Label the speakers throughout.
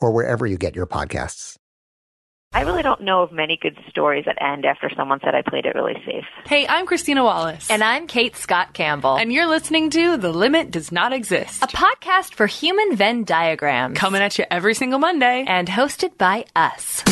Speaker 1: or wherever you get your podcasts.
Speaker 2: I really don't know of many good stories that end after someone said I played it really safe.
Speaker 3: Hey, I'm Christina Wallace.
Speaker 4: And I'm Kate Scott Campbell.
Speaker 3: And you're listening to The Limit Does Not Exist,
Speaker 4: a podcast for human Venn diagrams.
Speaker 3: Coming at you every single Monday.
Speaker 4: And hosted by us.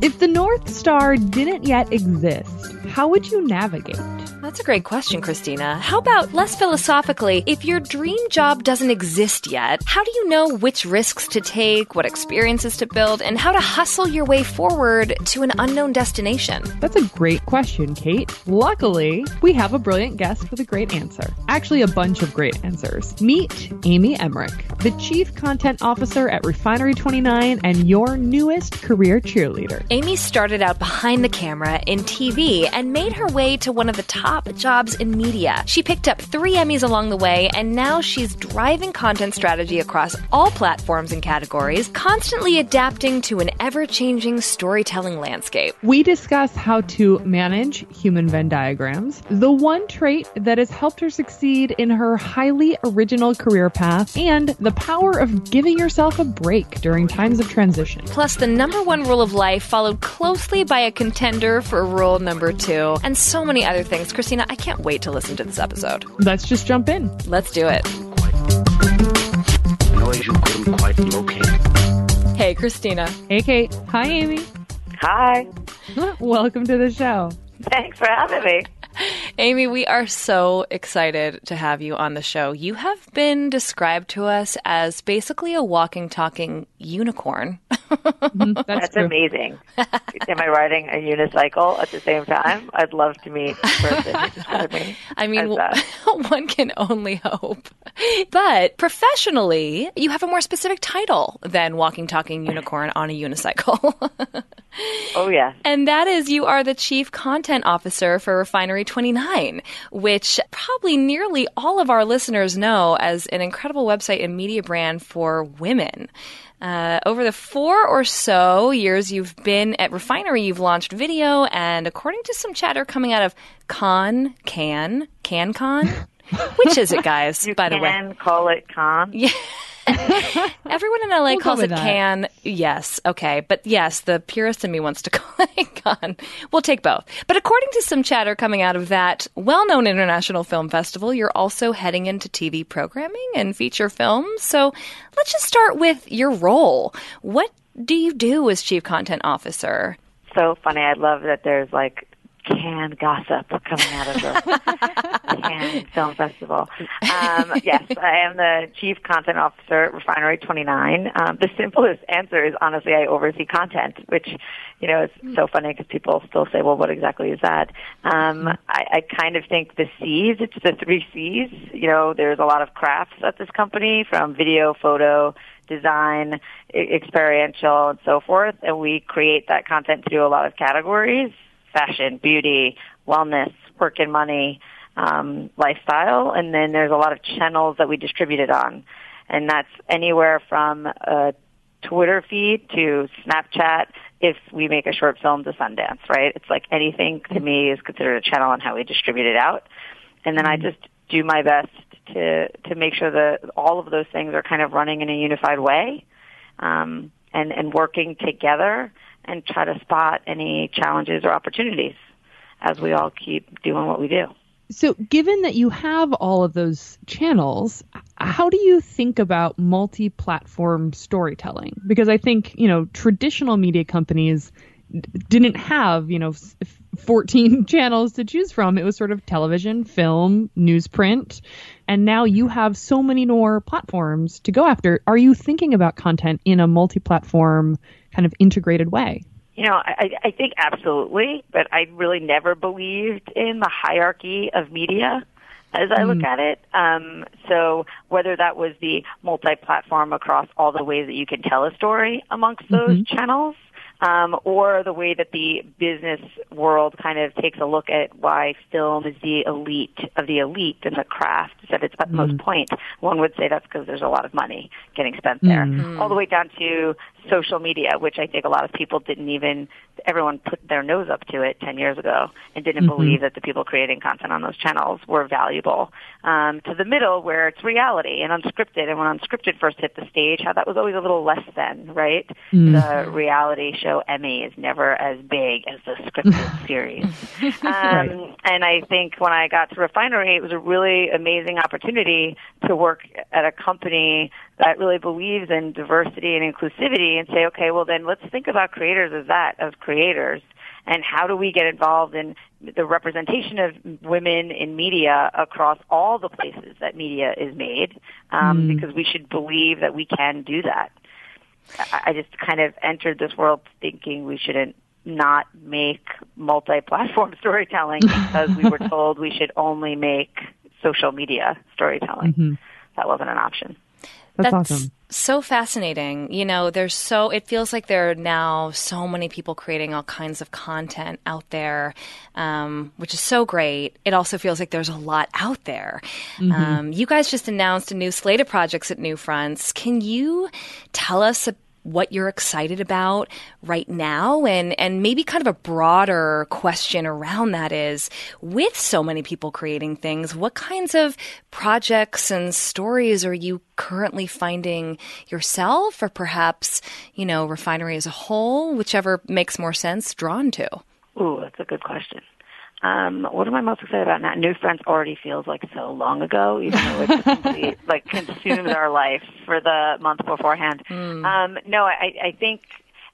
Speaker 5: If the North Star didn't yet exist, how would you navigate?
Speaker 4: That's a great question, Christina. How about less philosophically, if your dream job doesn't exist yet, how do you know which risks to take, what experiences to build, and how to hustle your way forward to an unknown destination?
Speaker 5: That's a great question, Kate. Luckily, we have a brilliant guest with a great answer. Actually, a bunch of great answers. Meet Amy Emmerich, the Chief Content Officer at Refinery 29 and your newest career cheerleader.
Speaker 4: Amy started out behind the camera in TV and made her way to one of the top top jobs in media. She picked up three Emmys along the way, and now she's driving content strategy across all platforms and categories, constantly adapting to an ever changing storytelling landscape.
Speaker 5: We discuss how to manage human Venn diagrams, the one trait that has helped her succeed in her highly original career path, and the power of giving yourself a break during times of transition.
Speaker 4: Plus, the number one rule of life, followed closely by a contender for rule number two, and so many other things. Christina, I can't wait to listen to this episode.
Speaker 5: Let's just jump in.
Speaker 4: Let's do it. Noise you couldn't quite locate. Hey, Christina.
Speaker 5: Hey, Kate. Hi, Amy.
Speaker 2: Hi.
Speaker 5: Welcome to the show.
Speaker 2: Thanks for having me.
Speaker 4: Amy, we are so excited to have you on the show. You have been described to us as basically a walking, talking unicorn.
Speaker 2: Mm-hmm. That's, That's amazing. Am I riding a unicycle at the same time? I'd love to meet the person who described me.
Speaker 4: I mean, one can only hope. But professionally, you have a more specific title than walking, talking unicorn on a unicycle.
Speaker 2: Oh, yeah.
Speaker 4: And that is you are the chief content officer for Refinery 29, which probably nearly all of our listeners know as an incredible website and media brand for women. Uh, over the four or so years you've been at Refinery, you've launched video, and according to some chatter coming out of Con, Can, Can Con, which is it, guys?
Speaker 2: You
Speaker 4: by the way,
Speaker 2: can call it con.
Speaker 4: Yeah. Everyone in LA
Speaker 5: We'll
Speaker 4: calls it
Speaker 5: that.
Speaker 4: can. Yes, okay. But yes, the purist in me wants to call it con. We'll take both. But according to some chatter coming out of that well known international film festival, you're also heading into TV programming and feature films. So let's just start with your role. What do you do as chief content officer?
Speaker 2: So funny. I love that there's like canned gossip coming out of the Cannes Film Festival. Um, yes, I am the Chief Content Officer at Refinery 29. Um, the simplest answer is honestly I oversee content, which, you know, it's so funny because people still say, well, what exactly is that? Um, I, I kind of think the C's, it's the three C's. You know, there's a lot of crafts at this company from video, photo, design, experiential, and so forth. And we create that content through a lot of categories fashion, beauty, wellness, work and money, um, lifestyle, and then there's a lot of channels that we distribute it on, and that's anywhere from a Twitter feed to Snapchat. If we make a short film to Sundance, right? It's like anything to me is considered a channel on how we distribute it out, and then I just do my best to to make sure that all of those things are kind of running in a unified way, um, and and working together and try to spot any challenges or opportunities as we all keep doing what we do.
Speaker 5: So, given that you have all of those channels, how do you think about multi platform storytelling? Because I think, you know, traditional media companies didn't have, you know, 14 channels to choose from. It was sort of television, film, newsprint. And now you have so many more platforms to go after. Are you thinking about content in a multi platform kind of integrated way?
Speaker 2: You know, I, I think absolutely, but I really never believed in the hierarchy of media as I look at it. Um, so whether that was the multi-platform across all the ways that you can tell a story amongst those channels, um, or the way that the business world kind of takes a look at why film is the elite of the elite and the craft is at its utmost point. One would say that's because there's a lot of money getting spent there. All the way down to social media, which I think a lot of people didn't even, everyone put their nose up to it 10 years ago and didn't believe that the people creating content on those channels were valuable. Um, to the middle where it's reality and unscripted. And when unscripted first hit the stage, how that was always a little less than, right? The reality show Emmy is never as big as the scripted series. Um, and I think when I got to Refinery, it was a really amazing opportunity to work at a company that really believes in diversity and inclusivity and say, okay, well then let's think about creators as that, as creators. And how do we get involved in the representation of women in media across all the places that media is made? Um, Because we should believe that we can do that. I just kind of entered this world thinking we shouldn't not make multi-platform storytelling because we were told we should only make social media storytelling. Mm-hmm. That wasn't an option.
Speaker 5: That's, awesome.
Speaker 4: so fascinating. You know, there's so it feels like there are now so many people creating all kinds of content out there, um, which is so great. It also feels like there's a lot out there. Um, you guys just announced a new slate of projects at New Fronts. Can you tell us what you're excited about right now and and maybe kind of a broader question around that is with so many people creating things what kinds of projects and stories are you currently finding yourself or perhaps you know refinery as a whole whichever makes more sense drawn to
Speaker 2: Ooh, that's a good question. Um, what am I most excited about now? New Fronts already feels like so long ago, even though complete, like consumed our life for the month beforehand. Um, no, I, I think,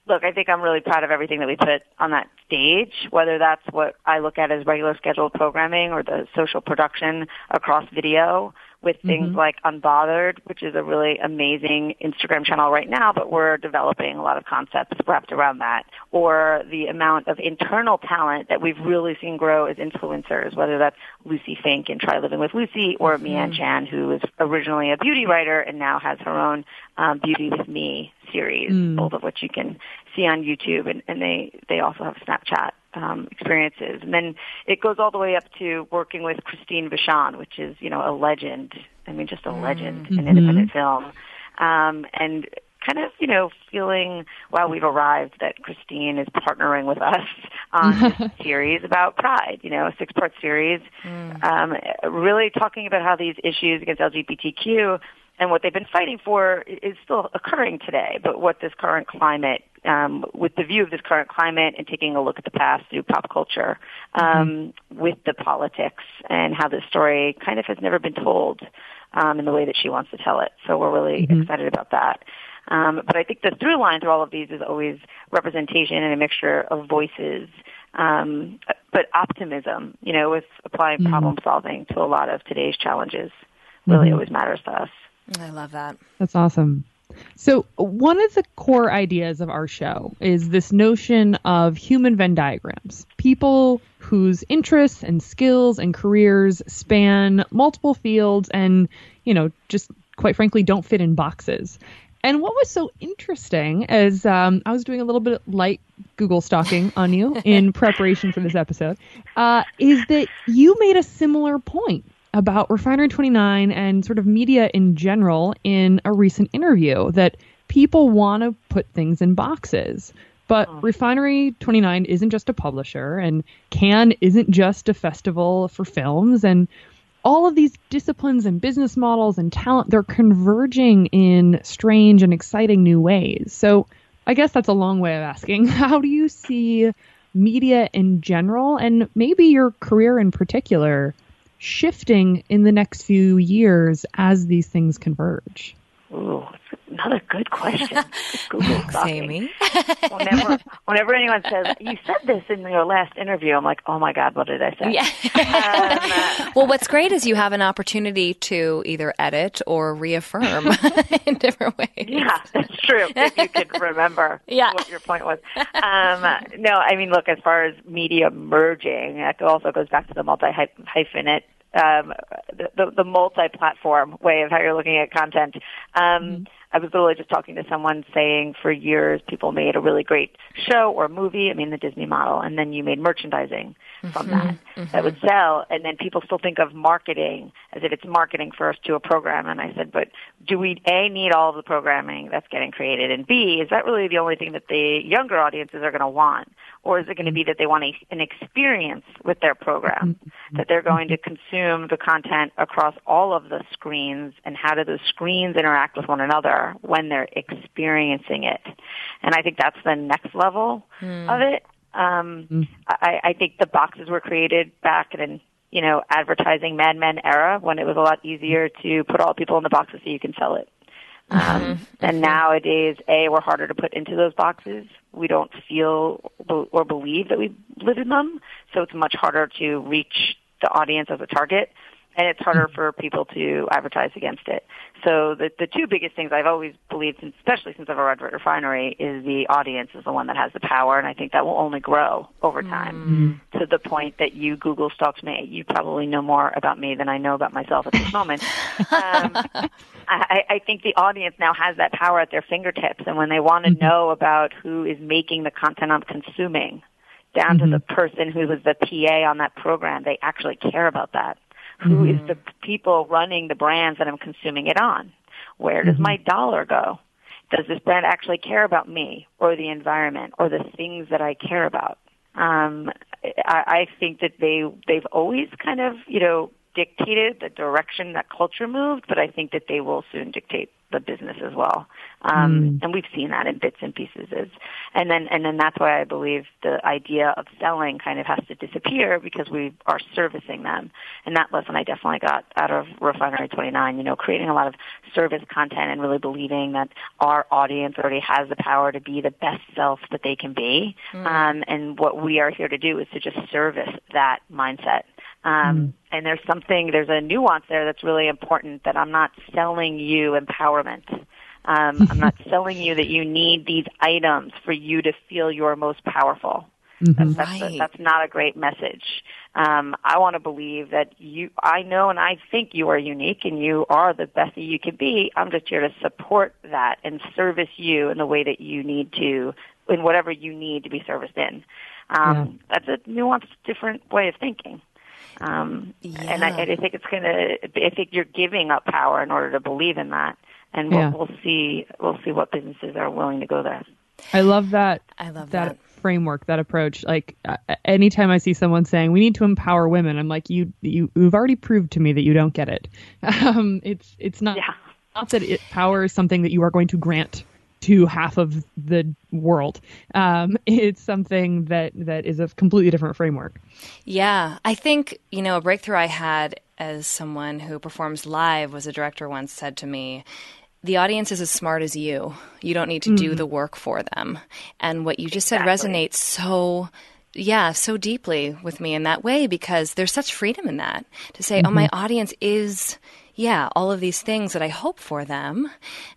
Speaker 2: look, I think I'm really proud of everything that we put on that stage, whether that's what I look at as regular scheduled programming or the social production across video with things like Unbothered, which is a really amazing Instagram channel right now, but we're developing a lot of concepts wrapped around that. Or the amount of internal talent that we've really seen grow as influencers, whether that's Lucy Fink and Try Living with Lucy, or Mi-Anne Chan, who was originally a beauty writer and now has her own um, Beauty with Me series,
Speaker 5: Mm.
Speaker 2: both of which you can see on YouTube, and, and they they also have Snapchat um, experiences. And then it goes all the way up to working with Christine Vachon, which is you know a legend. I mean, just a legend in
Speaker 5: Mhm.
Speaker 2: independent film, um, and kind of you know feeling wow we've arrived that Christine is partnering with us on this series about Pride. You know, a six part series, um, really talking about how these issues against LGBTQ and what they've been fighting for is still occurring today, but what this current climate, um, with the view of this current climate and taking a look at the past through pop culture, um, with the politics and how this story kind of has never been told um, in the way that she wants to tell it. So we're really excited about that. Um, but I think the through line through all of these is always representation and a mixture of voices, um, but optimism, you know, with applying problem solving to a lot of today's challenges really
Speaker 5: Mhm.
Speaker 2: always matters to us.
Speaker 4: I love that.
Speaker 5: That's awesome. So, one of the core ideas of our show is this notion of human Venn diagrams. People whose interests and skills and careers span multiple fields and, you know, just quite frankly don't fit in boxes. And what was so interesting is um, I was doing a little bit of light Google stalking on you in preparation for this episode, uh, is that you made a similar point about Refinery 29 and sort of media in general in a recent interview that people want to put things in boxes. But Refinery 29 isn't just a publisher, and Cannes isn't just a festival for films, and all of these disciplines and business models and talent, they're converging in strange and exciting new ways. So I guess that's a long way of asking how do you see media in general, and maybe your career in particular, shifting in the next few years as these things converge?
Speaker 2: Ooh, that's another good question. Google.
Speaker 4: Amy.
Speaker 2: whenever, whenever anyone says, you said this in your last interview, I'm like, oh my God, what did I say?
Speaker 4: Yeah. well, what's great is you have an opportunity to either edit or reaffirm in different ways.
Speaker 2: Yeah, that's true. If you could remember
Speaker 4: Yeah.
Speaker 2: what your point was. Um, no, I mean, look, as far as media merging, that also goes back to the multi-hyphenate, um, the, the, multi-platform way of how you're looking at content. Um, I was literally just talking to someone saying for years people made a really great show or movie, I mean the Disney model, and then you made merchandising from that that would sell, and then people still think of marketing as if it's marketing first to a program. And I said, but do we A, need all of the programming that's getting created, and B, is that really the only thing that the younger audiences are going to want? Or is it going to be that they want a, an experience with their program, mm-hmm. that they're going to consume the content across all of the screens, and how do those screens interact with one another when they're experiencing it? And I think that's the next level hmm. of it. Um, hmm. I, I think the boxes were created back in, you know, advertising Mad Men era when it was a lot easier to put all people in the boxes so you can sell it. Um, and nowadays, A, we're harder to put into those boxes. We don't feel or believe that we live in them, so it's much harder to reach the audience as a target, and it's harder mm-hmm. for people to advertise against it. So the the two biggest things I've always believed, since- especially since I've arrived at Refinery, is the audience is the one that has the power, and I think that will only grow over time mm-hmm. to the point that you Google stalks me. You probably know more about me than I know about myself at this moment. um, I, I think the audience now has that power at their fingertips, and when they want to mm-hmm. know about who is making the content I'm consuming, down to the person who was the PA on that program, they actually care about that. Who is the people running the brands that I'm consuming it on? Where does my dollar go? Does this brand actually care about me or the environment or the things that I care about? Um, I, I think that they they've always kind of you know dictated the direction that culture moved, but I think that they will soon dictate the business as well. Um, And we've seen that in bits and pieces. As, and then and then that's why I believe the idea of selling kind of has to disappear because we are servicing them. And that lesson I definitely got out of Refinery 29. You know, creating a lot of service content and really believing that our audience already has the power to be the best self that they can be. Um, and what we are here to do is to just service that mindset. Um, And there's something, there's a nuance there that's really important that I'm not selling you empowerment. Um, I'm not selling you that you need these items for you to feel you're most powerful.
Speaker 6: Mm-hmm.
Speaker 2: That's,
Speaker 4: Right.
Speaker 2: that's, that's not a great message. Um, I want to believe that you, I know and I think you are unique and you are the best that you can be. I'm just here to support that and service you in the way that you need to, in whatever you need to be serviced in. Um, That's a nuanced, different way of thinking. Um, and, I, and I think it's going to, I think you're giving up power in order to believe in that. And we'll,
Speaker 5: Yeah.
Speaker 2: we'll see, we'll see what businesses are willing to go there.
Speaker 5: I love that.
Speaker 4: I love
Speaker 5: that,
Speaker 4: that.
Speaker 5: framework, that approach. Like uh, anytime I see someone saying we need to empower women, I'm like, you you you've already proved to me that you don't get it. Um, it's it's not
Speaker 2: Yeah.
Speaker 5: not that it power is something that you are going to grant to half of the world. Um, it's something that that is a completely different framework.
Speaker 4: Yeah, I think, you know, a breakthrough I had as someone who performs live was a director once said to me, the audience is as smart as you. You don't need to do the work for them. And what you just said resonates so yeah, so deeply with me in that way because there's such freedom in that to say, "Oh, my audience is yeah, all of these things that I hope for them,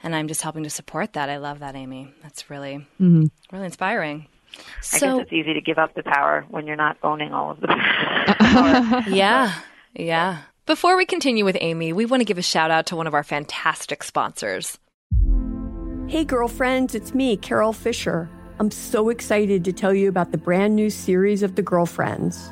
Speaker 4: and I'm just helping to support that." I love that, Amy. That's really mm-hmm. really inspiring.
Speaker 2: I
Speaker 4: So
Speaker 2: guess it's easy to give up the power when you're not owning all of the power.
Speaker 4: yeah, yeah. Before we continue with Amy, we want to give a shout out to one of our fantastic sponsors.
Speaker 6: Hey, girlfriends, it's me, Carol Fisher. I'm so excited to tell you about the brand new series of The Girlfriends.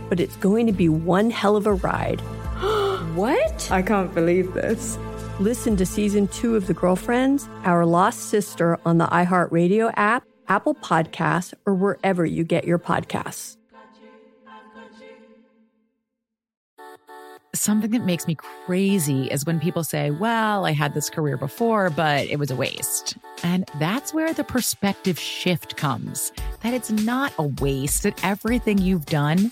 Speaker 6: but it's going to be one hell of a ride.
Speaker 7: What? I can't believe this.
Speaker 6: Listen to season two of The Girlfriends, Our Lost Sister on the iHeartRadio app, Apple Podcasts, or wherever you get your podcasts.
Speaker 8: Something that makes me crazy is when people say, Well, I had this career before, but it was a waste. And that's where the perspective shift comes that it's not a waste, that everything you've done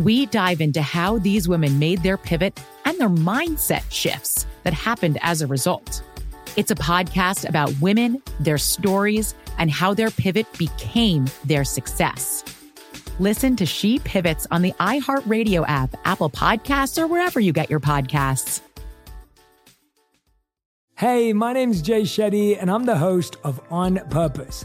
Speaker 8: We dive into how these women made their pivot and their mindset shifts that happened as a result. It's a podcast about women, their stories, and how their pivot became their success. Listen to She Pivots on the iHeartRadio app, Apple Podcasts, or wherever you get your podcasts.
Speaker 9: Hey, my name's Jay Shetty, and I'm the host of On Purpose.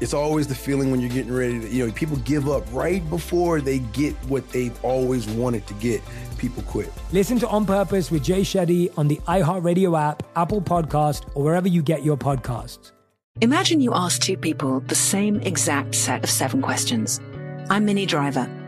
Speaker 10: It's always the feeling when you're getting ready to, you know, people give up right before they get what they've always wanted to get. People quit.
Speaker 9: Listen to On Purpose with Jay Shetty on the iHeartRadio app, Apple Podcast, or wherever you get your podcasts.
Speaker 11: Imagine you ask two people the same exact set of seven questions. I'm Minnie Driver,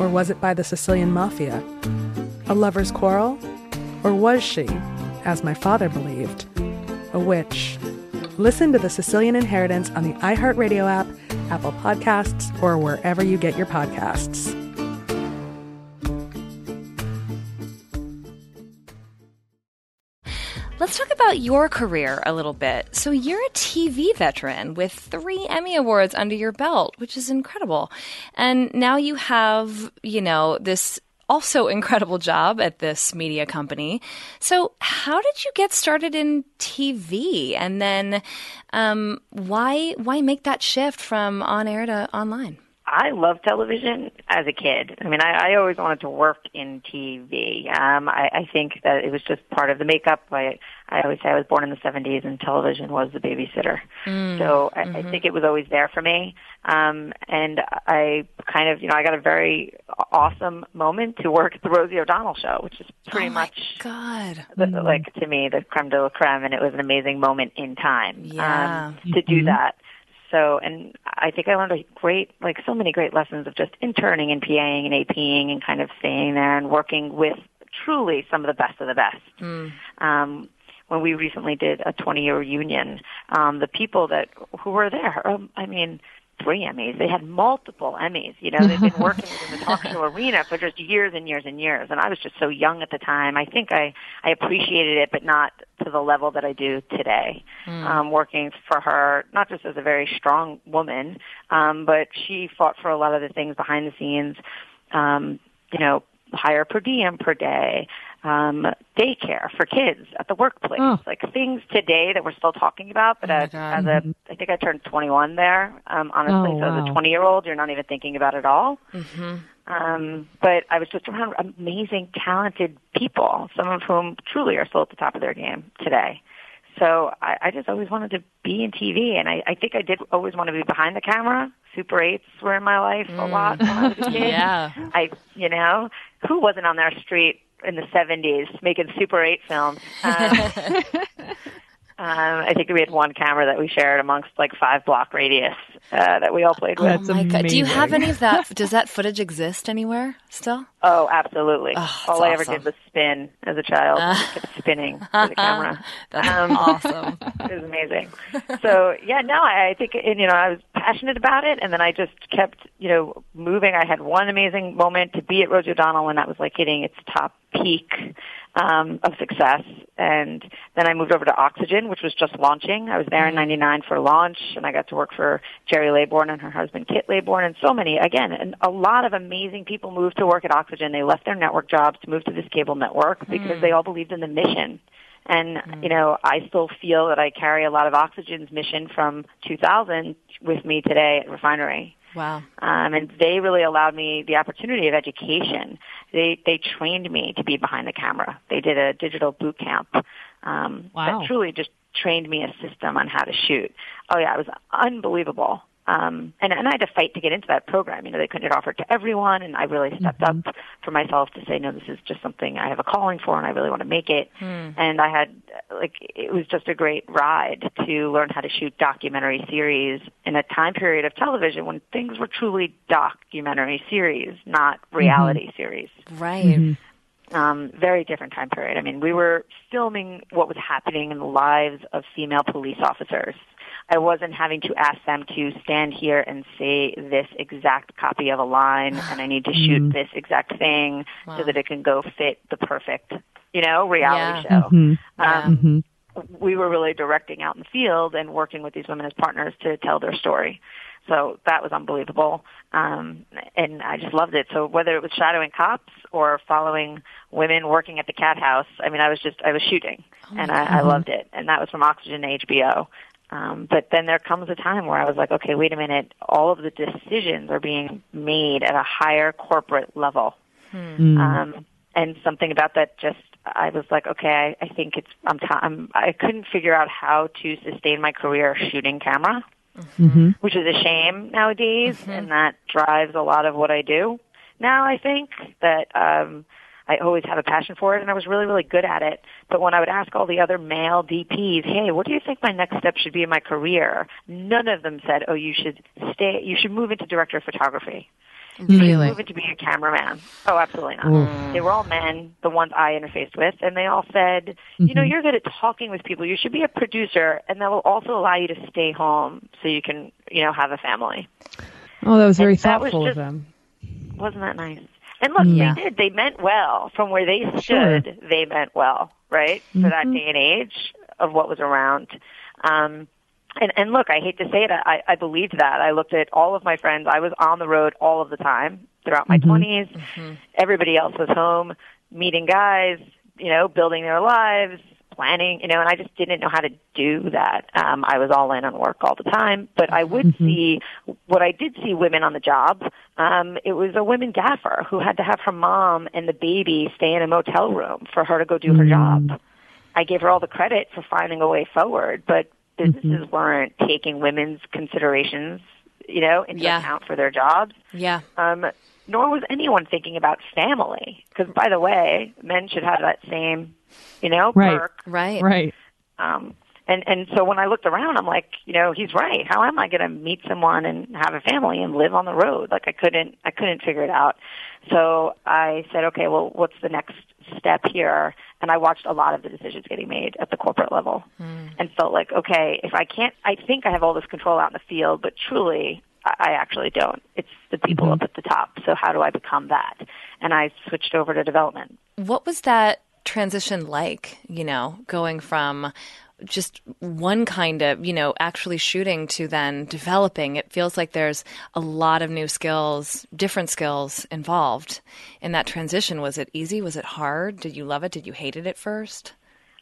Speaker 12: Or was it by the Sicilian mafia? A lover's quarrel? Or was she, as my father believed, a witch? Listen to The Sicilian Inheritance on the iHeartRadio app, Apple Podcasts, or wherever you get your podcasts.
Speaker 4: Let's talk about your career a little bit. So, you're a TV veteran with three Emmy Awards under your belt, which is incredible. And now you have, you know, this also incredible job at this media company. So, how did you get started in TV? And then, um, why why make that shift from on air to online?
Speaker 2: I loved television as a kid. I mean, I, I always wanted to work in TV. Um, I, I think that it was just part of the makeup. I, I always say I was born in the 70s and television was the babysitter.
Speaker 4: Mm,
Speaker 2: so I,
Speaker 4: mm-hmm.
Speaker 2: I think it was always there for me. Um, and I kind of, you know, I got a very awesome moment to work at the Rosie O'Donnell show, which is pretty
Speaker 4: oh
Speaker 2: much
Speaker 4: God.
Speaker 2: the, like to me the creme de la creme. And it was an amazing moment in time
Speaker 4: Yeah.
Speaker 2: um, to do that. So, and I think I learned a great, like so many great lessons of just interning and PAing and APing and kind of staying there and working with truly some of the best of the best.
Speaker 4: Mm.
Speaker 2: Um, when we recently did a 20 year reunion, um, the people that who were there, um, I mean, three Emmys. They had multiple Emmys. You know, they've been working in the talk show arena for just years and years and years. And I was just so young at the time. I think I I appreciated it, but not to the level that I do today.
Speaker 4: Mm.
Speaker 2: Um, working for her, not just as a very strong woman, um, but she fought for a lot of the things behind the scenes. Um, you know, higher per diem per day, um, daycare for kids at the workplace,
Speaker 5: Oh.
Speaker 2: like things today that we're still talking about. But as, as a, I think I turned 21 there. Um, honestly,
Speaker 5: Oh,
Speaker 2: so as a 20 year old, you're not even thinking about it at all.
Speaker 4: Mm-hmm.
Speaker 2: Um, but I was just around amazing, talented people, some of whom truly are still at the top of their game today. So I, I just always wanted to be in TV, and I, I think I did always want to be behind the camera. Super eights were in my life a lot when I was a kid.
Speaker 4: Yeah.
Speaker 2: I, you know, who wasn't on their street in the '70s making Super Eight films? Um, um, I think we had one camera that we shared amongst like five block radius uh, that we all played with.
Speaker 4: oh my God. Do you have any of that? Does that footage exist anywhere still?
Speaker 2: Oh, absolutely.
Speaker 4: Oh,
Speaker 2: All
Speaker 4: that's
Speaker 2: I ever did was spin as a child. I kept spinning for the camera.
Speaker 4: That's
Speaker 2: Um,
Speaker 4: awesome.
Speaker 2: it was amazing. So yeah, no, I, I think and, you know I was passionate about it, and then I just kept you know moving. I had one amazing moment to be at Rosie O'Donnell when that was like hitting its top peak um, of success, and then I moved over to Oxygen, which was just launching. I was there in '99 for launch, and I got to work for Gerry Laybourne and her husband Kit Laybourne, and so many again, and a lot of amazing people moved to work at Oxygen. They left their network jobs to move to this cable network because
Speaker 4: Mm.
Speaker 2: they all believed in the mission. And, you know, I still feel that I carry a lot of Oxygen's mission from 2000 with me today at Refinery.
Speaker 4: Wow.
Speaker 2: Um, and they really allowed me the opportunity of education. They, they trained me to be behind the camera. They did a digital boot camp. Um,
Speaker 5: Wow.
Speaker 2: that truly just trained me a system on how to shoot. Oh yeah, it was unbelievable. Um, and, and I had to fight to get into that program. You know, they couldn't offer it to everyone, and I really stepped
Speaker 4: Mm-hmm.
Speaker 2: up for myself to say, no, this is just something I have a calling for, and I really want to make it.
Speaker 4: Hmm.
Speaker 2: And I had, like, it was just a great ride to learn how to shoot documentary series in a time period of television when things were truly documentary series, not reality series.
Speaker 4: Right.
Speaker 2: Um, very different time period. I mean, we were filming what was happening in the lives of female police officers. I wasn't having to ask them to stand here and say this exact copy of a line, and I need to shoot this exact thing so that it can go fit the perfect, you know, reality
Speaker 4: Yeah.
Speaker 2: show.
Speaker 12: Mhm.
Speaker 2: Um, we were really directing out in the field and working with these women as partners to tell their story. So that was unbelievable. Um, and I just loved it. So whether it was shadowing cops or following women working at the cat house, I mean, I was just, I was shooting and I, I loved it. And that was from Oxygen HBO. Um, but then there comes a time where I was like, okay, wait a minute. All of the decisions are being made at a higher corporate level.
Speaker 4: Hmm.
Speaker 2: Um, and something about that just, I was like, okay, I, I think it's, I'm, t- I'm, I couldn't figure out how to sustain my career shooting camera,
Speaker 12: Mm-hmm.
Speaker 2: which is a shame nowadays, and that drives a lot of what I do. Now I think that, um, I always have a passion for it and I was really, really good at it. But when I would ask all the other male DPs, hey, what do you think my next step should be in my career? None of them said, oh, you should stay, you should move into director of photography.
Speaker 4: Really?
Speaker 2: Move into being a cameraman. Oh, absolutely not.
Speaker 4: Oof.
Speaker 2: They were all men, the ones I interfaced with, and they all said, you know,
Speaker 12: Mhm.
Speaker 2: you're good at talking with people. You should be a producer, and that will also allow you to stay home so you can, you know, have a family.
Speaker 12: Oh, that was very
Speaker 2: And that was
Speaker 12: thoughtful
Speaker 2: just-
Speaker 12: of them.
Speaker 2: Wasn't that nice? And look,
Speaker 12: Yeah.
Speaker 2: they did. They meant well. From where they
Speaker 12: Sure.
Speaker 2: stood, they meant well, right? For that
Speaker 12: Mhm.
Speaker 2: day and age of what was around. Um, and, and look, I hate to say it, I, I believed that. I looked at all of my friends. I was on the road all of the time throughout my
Speaker 12: Mhm.
Speaker 2: 20s. Everybody else was home, meeting guys, you know, building their lives, planning, you know, and I just didn't know how to do that. Um, I was all in on work all the time, but I would see what I did see women on the job. Um, it was a women gaffer who had to have her mom and the baby stay in a motel room for her to go do her job. I gave her all the credit for finding a way forward, but businesses weren't taking women's considerations, you know, into
Speaker 4: Yeah.
Speaker 2: account for their jobs.
Speaker 4: Yeah.
Speaker 2: Um, nor was anyone thinking about family. Because, by the way, men should have that same, you know,
Speaker 12: Right.
Speaker 2: perk.
Speaker 4: Right.
Speaker 12: Right.
Speaker 2: Um, and and so when I looked around, I'm like, you know, he's right. How am I going to meet someone and have a family and live on the road? Like I couldn't, I couldn't figure it out. So I said, okay, well, what's the next step here? And I watched a lot of the decisions getting made at the corporate level, and felt like, okay, if I can't, I think I have all this control out in the field, but truly, I I actually don't. It's the people up at the top. So how do I become that? And I switched over to development.
Speaker 4: What was that transition like, you know, going from just one kind of, you know, actually shooting to then developing? It feels like there's a lot of new skills, different skills involved in that transition. Was it easy? Was it hard? Did you love it? Did you hate it at first?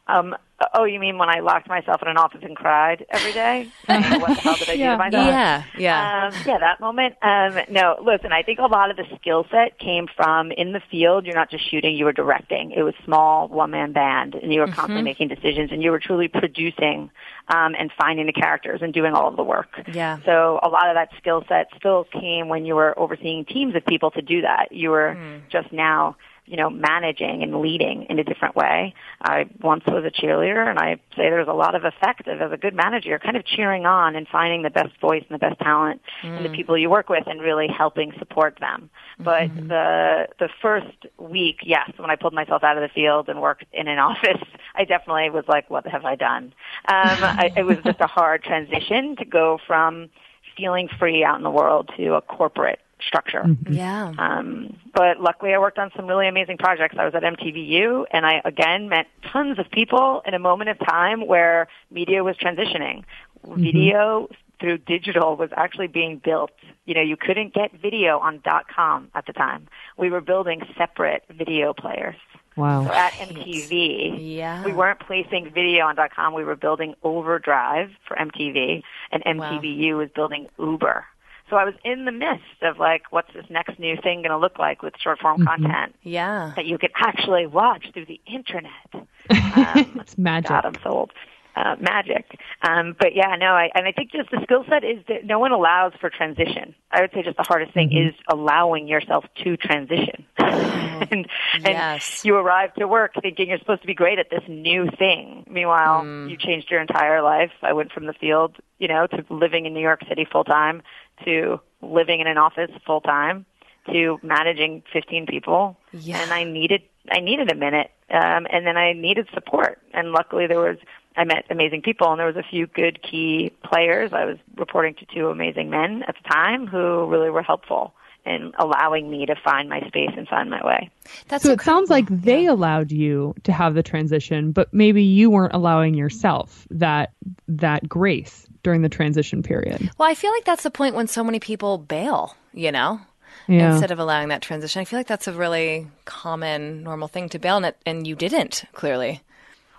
Speaker 2: Um, oh, you mean when I locked myself in an office and cried every day? saying, what the hell did I do
Speaker 4: Yeah.
Speaker 2: to myself?
Speaker 4: Yeah, yeah.
Speaker 2: Um, yeah, that moment. Um, no, listen, I think a lot of the skill set came from in the field. You're not just shooting, you were directing. It was small, one-man band, and you were constantly
Speaker 4: Mhm.
Speaker 2: making decisions, and you were truly producing um, and finding the characters and doing all of the work.
Speaker 4: Yeah.
Speaker 2: So a lot of that skill set still came when you were overseeing teams of people to do that. You were just now, you know, managing and leading in a different way. I once was a cheerleader and I say there's a lot of effective as a good manager, you're kind of cheering on and finding the best voice and the best talent in the
Speaker 4: Mm.
Speaker 2: people you work with and really helping support them. But the the first week, yes, when I pulled myself out of the field and worked in an office, I definitely was like, what have I done? Um, I, it was just a hard transition to go from feeling free out in the world to a corporate structure.
Speaker 4: Yeah.
Speaker 2: Um, but luckily, I worked on some really amazing projects. I was at MTVU, and I again met tons of people in a moment of time where media was transitioning. Video through digital was actually being built. You know, you couldn't get video on .com at the time. We were building separate video players.
Speaker 12: Wow.
Speaker 2: So at MTV,
Speaker 4: Yeah.
Speaker 2: we weren't placing video on .com. We were building Overdrive for MTV, and MTVU was building Uber. So I was in the midst of like, what's this next new thing going to look like with short form content
Speaker 4: Yeah.
Speaker 2: that you could actually watch through the internet?
Speaker 12: it's magic.
Speaker 2: God, I'm so old. uh, magic. Um, but yeah, no, I, and I think just the skill set is that no one allows for transition. I would say just the hardest thing
Speaker 4: Mm-hmm.
Speaker 2: is allowing yourself to transition. and and
Speaker 4: Yes.
Speaker 2: you arrive to work thinking you're supposed to be great at this new thing. Meanwhile,
Speaker 4: Mm.
Speaker 2: you changed your entire life. I went from the field, you know, to living in New York City full time to living in an office full time to managing 15 people.
Speaker 4: Yeah.
Speaker 2: And I needed I needed a minute um and then I needed support. And luckily there was I met amazing people and there was a few good key players. I was reporting to two amazing men at the time who really were helpful in allowing me to find my space and find my way.
Speaker 4: That's
Speaker 5: so it sounds like they allowed you to have the transition, but maybe you weren't allowing yourself that that grace during the transition period.
Speaker 4: Well, I feel like that's the point when so many people bail, you know?
Speaker 5: Yeah.
Speaker 4: Instead of allowing that transition. I feel like that's a really common, normal thing to bail, and, it, and you didn't, clearly.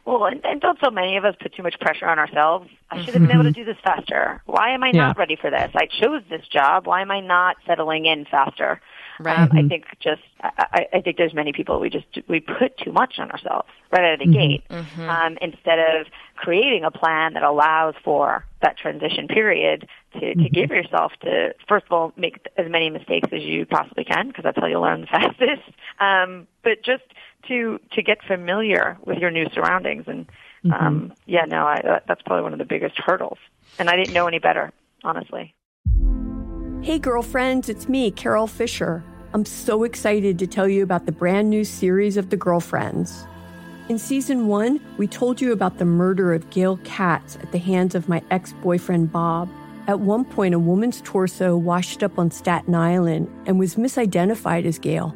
Speaker 2: Well, and, and don't so many of us put too much pressure on ourselves. I should have been able to do this faster. Why am I
Speaker 4: Yeah.
Speaker 2: not ready for this? I chose this job. Why am I not settling in faster?
Speaker 4: Right.
Speaker 2: Um, I
Speaker 4: Mhm.
Speaker 2: think just I, I think there's many people we just we put too much on ourselves right out of the
Speaker 4: Mhm.
Speaker 2: gate
Speaker 4: Mhm.
Speaker 2: um, instead of creating a plan that allows for that transition period to, to give yourself to first of all make as many mistakes as you possibly can because that's how you learn the fastest. Um, but just to to get familiar with your new surroundings and um, yeah, no, I, that's probably one of the biggest hurdles. And I didn't know any better, honestly.
Speaker 6: Hey, girlfriends, it's me, Carole Fisher. I'm so excited to tell you about the brand new series of The Girlfriends. In season one, we told you about the murder of Gail Katz at the hands of my ex boyfriend, Bob. At one point, a woman's torso washed up on Staten Island and was misidentified as Gail.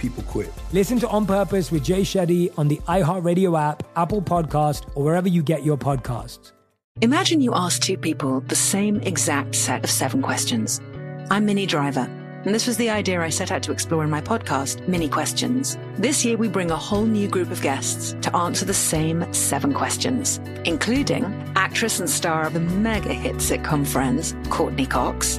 Speaker 10: People quit.
Speaker 9: Listen to On Purpose with Jay Shetty on the iHeartRadio app, Apple Podcast, or wherever you get your podcasts.
Speaker 11: Imagine you ask two people the same exact set of seven questions. I'm Minnie Driver, And this was the idea I set out to explore in my podcast, Minnie Questions. This year, we bring a whole new group of guests to answer the same seven questions, including actress and star of the mega hit sitcom Friends, Courteney Cox.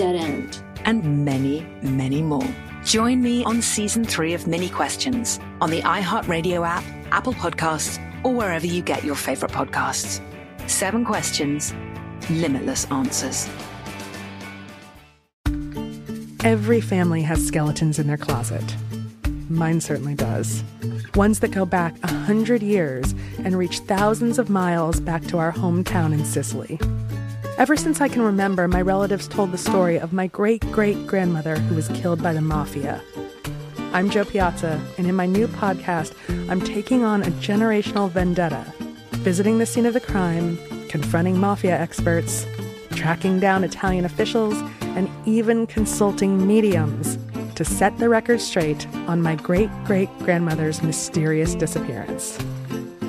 Speaker 13: dead end.
Speaker 11: And many, many more. Join me on season three of Minnie Questions on the iHeartRadio app, Apple Podcasts, or wherever you get your favorite podcasts. Seven questions, limitless answers.
Speaker 12: Every family has skeletons in their closet. Mine certainly does. Ones that go back a hundred years and reach thousands of miles back to our hometown in Sicily. Ever since I can remember, my relatives told the story of my great great grandmother who was killed by the mafia. I'm Jo Piazza, and in my new podcast, I'm taking on a generational vendetta, visiting the scene of the crime, confronting mafia experts, tracking down Italian officials, and even consulting mediums to set the record straight on my great great grandmother's mysterious disappearance.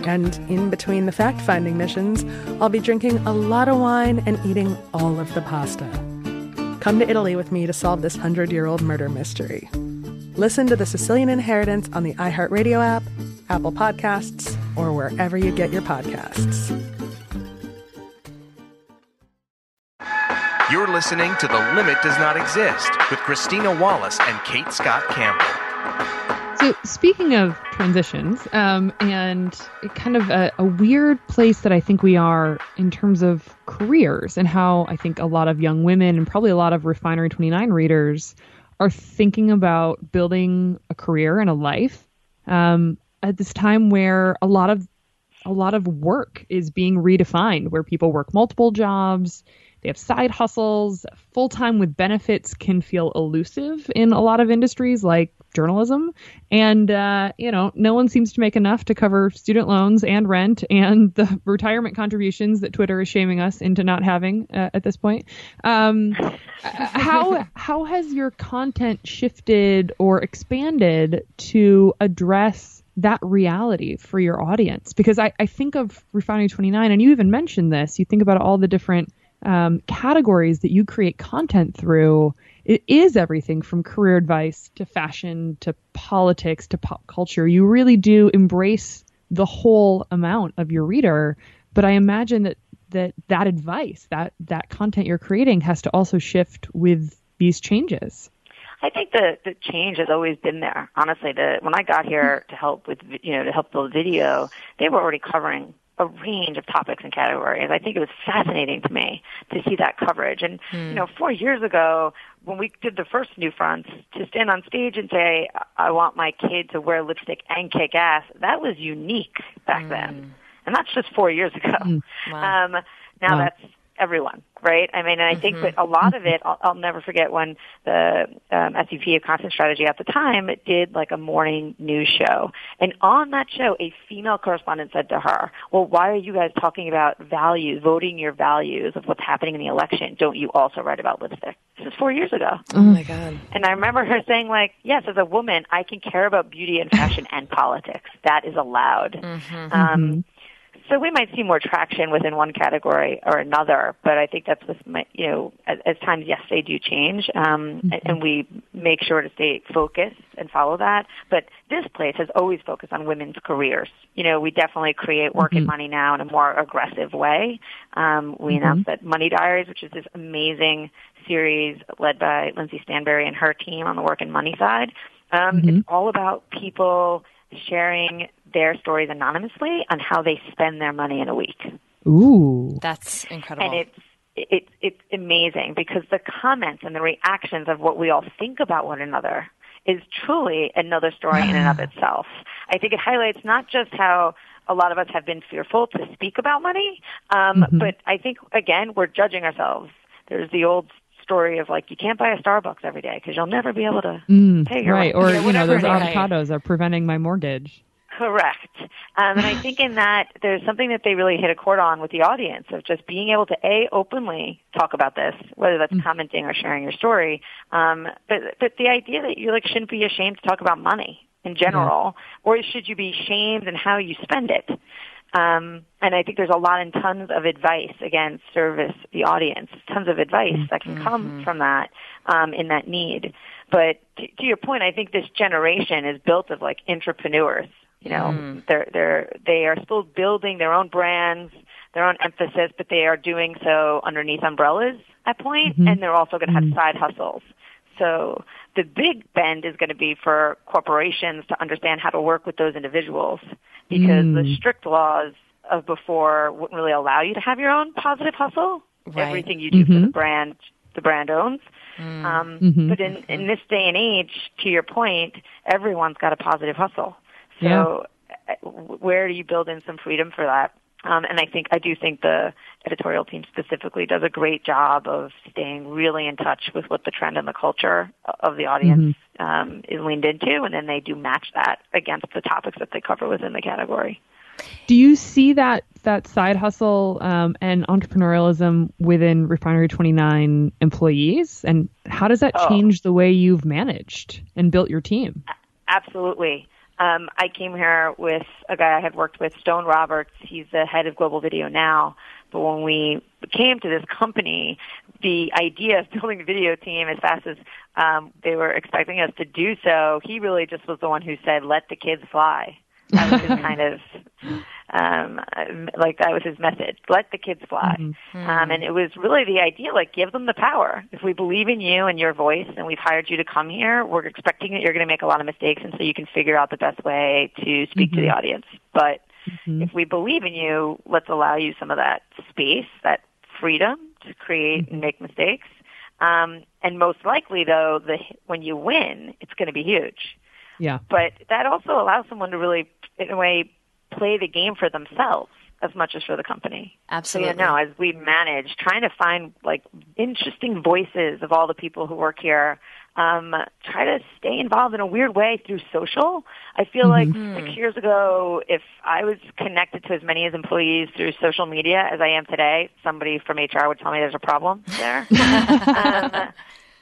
Speaker 12: And in between the fact finding missions, I'll be drinking a lot of wine and eating all of the pasta. Come to Italy with me to solve this hundred year old murder mystery. Listen to The Sicilian Inheritance on the iHeartRadio app, Apple Podcasts, or wherever you get your podcasts.
Speaker 14: You're listening to The Limit Does Not Exist with Christina Wallace and Cate Scott Campbell.
Speaker 5: So, speaking of transitions, um, and kind of a, a, weird place that I think we are in terms of careers, and how I think a lot of young women and probably a lot of Refinery 29 readers are thinking about building a career and a life um, at this time where a lot of a lot of work is being redefined, where people work multiple jobs they have side hustles. Full time with benefits can feel elusive in a lot of industries like journalism. And, uh, you know, no one seems to make enough to cover student loans and rent and the retirement contributions that Twitter is shaming us into not having uh, at this point. Um, how, how has your content shifted or expanded to address that reality for your audience? Because I, I think of Refinery 29, and you even mentioned this, you think about all the different um, categories that you create content through, it is everything from career advice to fashion to politics to pop culture. You really do embrace the whole amount of your reader. But I imagine that that that advice, that that content you're creating, has to also shift with these changes.
Speaker 2: I think the the change has always been there. Honestly, the when I got here to help with you know to help build video, they were already covering a range of topics and categories. I think it was fascinating to me to see that coverage. And hmm. you know, four years ago, when we did the first New Fronts, to stand on stage and say, "I want my kid to wear lipstick and kick ass," that was unique back hmm. then, and that's just four years ago. Hmm. Wow. Um, now wow. that's everyone, right? I mean, and I think mm-hmm. that a lot of it, I'll, I'll never forget when the um, SVP of content strategy at the time did like a morning news show. And on that show, a female correspondent said to her, well, why are you guys talking about values, voting your values of what's happening in the election? Don't you also write about lipstick? This is four years ago.
Speaker 3: Oh my God.
Speaker 2: And I remember her saying like, yes, as a woman, I can care about beauty and fashion and politics. That is allowed. Mm-hmm. Um, mm-hmm. So we might see more traction within one category or another, but I think that's with my, you know, as, as times, yes, they do change, um, mm-hmm. and we make sure to stay focused and follow that. But this place has always focused on women's careers. You know, we definitely create work mm-hmm. and money now in a more aggressive way. Um, we mm-hmm. announced that Money Diaries, which is this amazing series led by Lindsey Stanberry and her team on the work and money side. Um, mm-hmm. It's all about people sharing their stories anonymously on how they spend their money in a week.
Speaker 5: Ooh,
Speaker 3: that's incredible.
Speaker 2: And it's it's it's amazing because the comments and the reactions of what we all think about one another is truly another story in and of itself. I think it highlights not just how a lot of us have been fearful to speak about money, um, mm-hmm. but I think again we're judging ourselves. There's the old story of like you can't buy a Starbucks every day because you'll never be able to
Speaker 5: Mm,
Speaker 2: pay your
Speaker 5: right.
Speaker 2: rent,
Speaker 5: Or,
Speaker 2: you know,
Speaker 5: you know, those
Speaker 2: it is.
Speaker 5: avocados are preventing my mortgage.
Speaker 2: Correct. Um, and I think in that there's something that they really hit a chord on with the audience of just being able to a openly talk about this, whether that's commenting or sharing your story. Um, but but the idea that you like shouldn't be ashamed to talk about money in general, or should you be shamed in how you spend it? Um, and I think there's a lot and tons of advice again service the audience, tons of advice that can come from that um, in that need. But to, to your point, I think this generation is built of like entrepreneurs. You know,
Speaker 15: Mm.
Speaker 2: they're they're they are still building their own brands, their own emphasis, but they are doing so underneath umbrellas at point,
Speaker 15: Mhm.
Speaker 2: and they're also going to have side hustles. So the big bend is going to be for corporations to understand how to work with those individuals because the
Speaker 15: Mm.
Speaker 2: strict laws of before wouldn't really allow you to have your own positive hustle.
Speaker 15: Right.
Speaker 2: Everything you do for the
Speaker 15: Mhm.
Speaker 2: brand, the brand owns. Um,
Speaker 15: Mhm.
Speaker 2: But in, in this day and age, to your point, everyone's got a positive hustle. So uh, where do you build in some freedom for that? Um, and I think I do think the editorial team specifically does a great job of staying really in touch with what the trend and the culture of the audience um, is leaned into, and then they do match that against the topics that they cover within the category.
Speaker 5: Do you see that that side hustle um, and entrepreneurialism within Refinery 29 employees? And how does that
Speaker 2: Oh.
Speaker 5: change the way you've managed and built your team?
Speaker 2: Absolutely. Um, I came here with a guy I had worked with, Stone Roberts. He's the head of global video now. But when we came to this company, the idea of building a video team as fast as um, they were expecting us to do so, he really just was the one who said, "Let the kids fly." That was his kind of um, like that was his method. Let the kids fly. Um, and it was really the idea, like, give them the power. If we believe in you and your voice and we've hired you to come here, we're expecting that you're going to make a lot of mistakes and so you can figure out the best way to speak to the
Speaker 15: Mhm.
Speaker 2: audience. But if we believe in you, let's allow you some of that space, that freedom to create and make mistakes. Um, and most likely, though, the, when you win, it's going to be huge.
Speaker 5: Yeah.
Speaker 2: But that also allows someone to really, in a way, play the game for themselves as much as for the company.
Speaker 4: Absolutely.
Speaker 2: So, yeah, no, as we manage, trying to find like interesting voices of all the people who work here, um, try to stay involved in a weird way through social. I feel like
Speaker 15: Mhm.
Speaker 2: six years ago, if I was connected to as many as employees through social media as I am today, somebody from HR would tell me there's a problem there. um,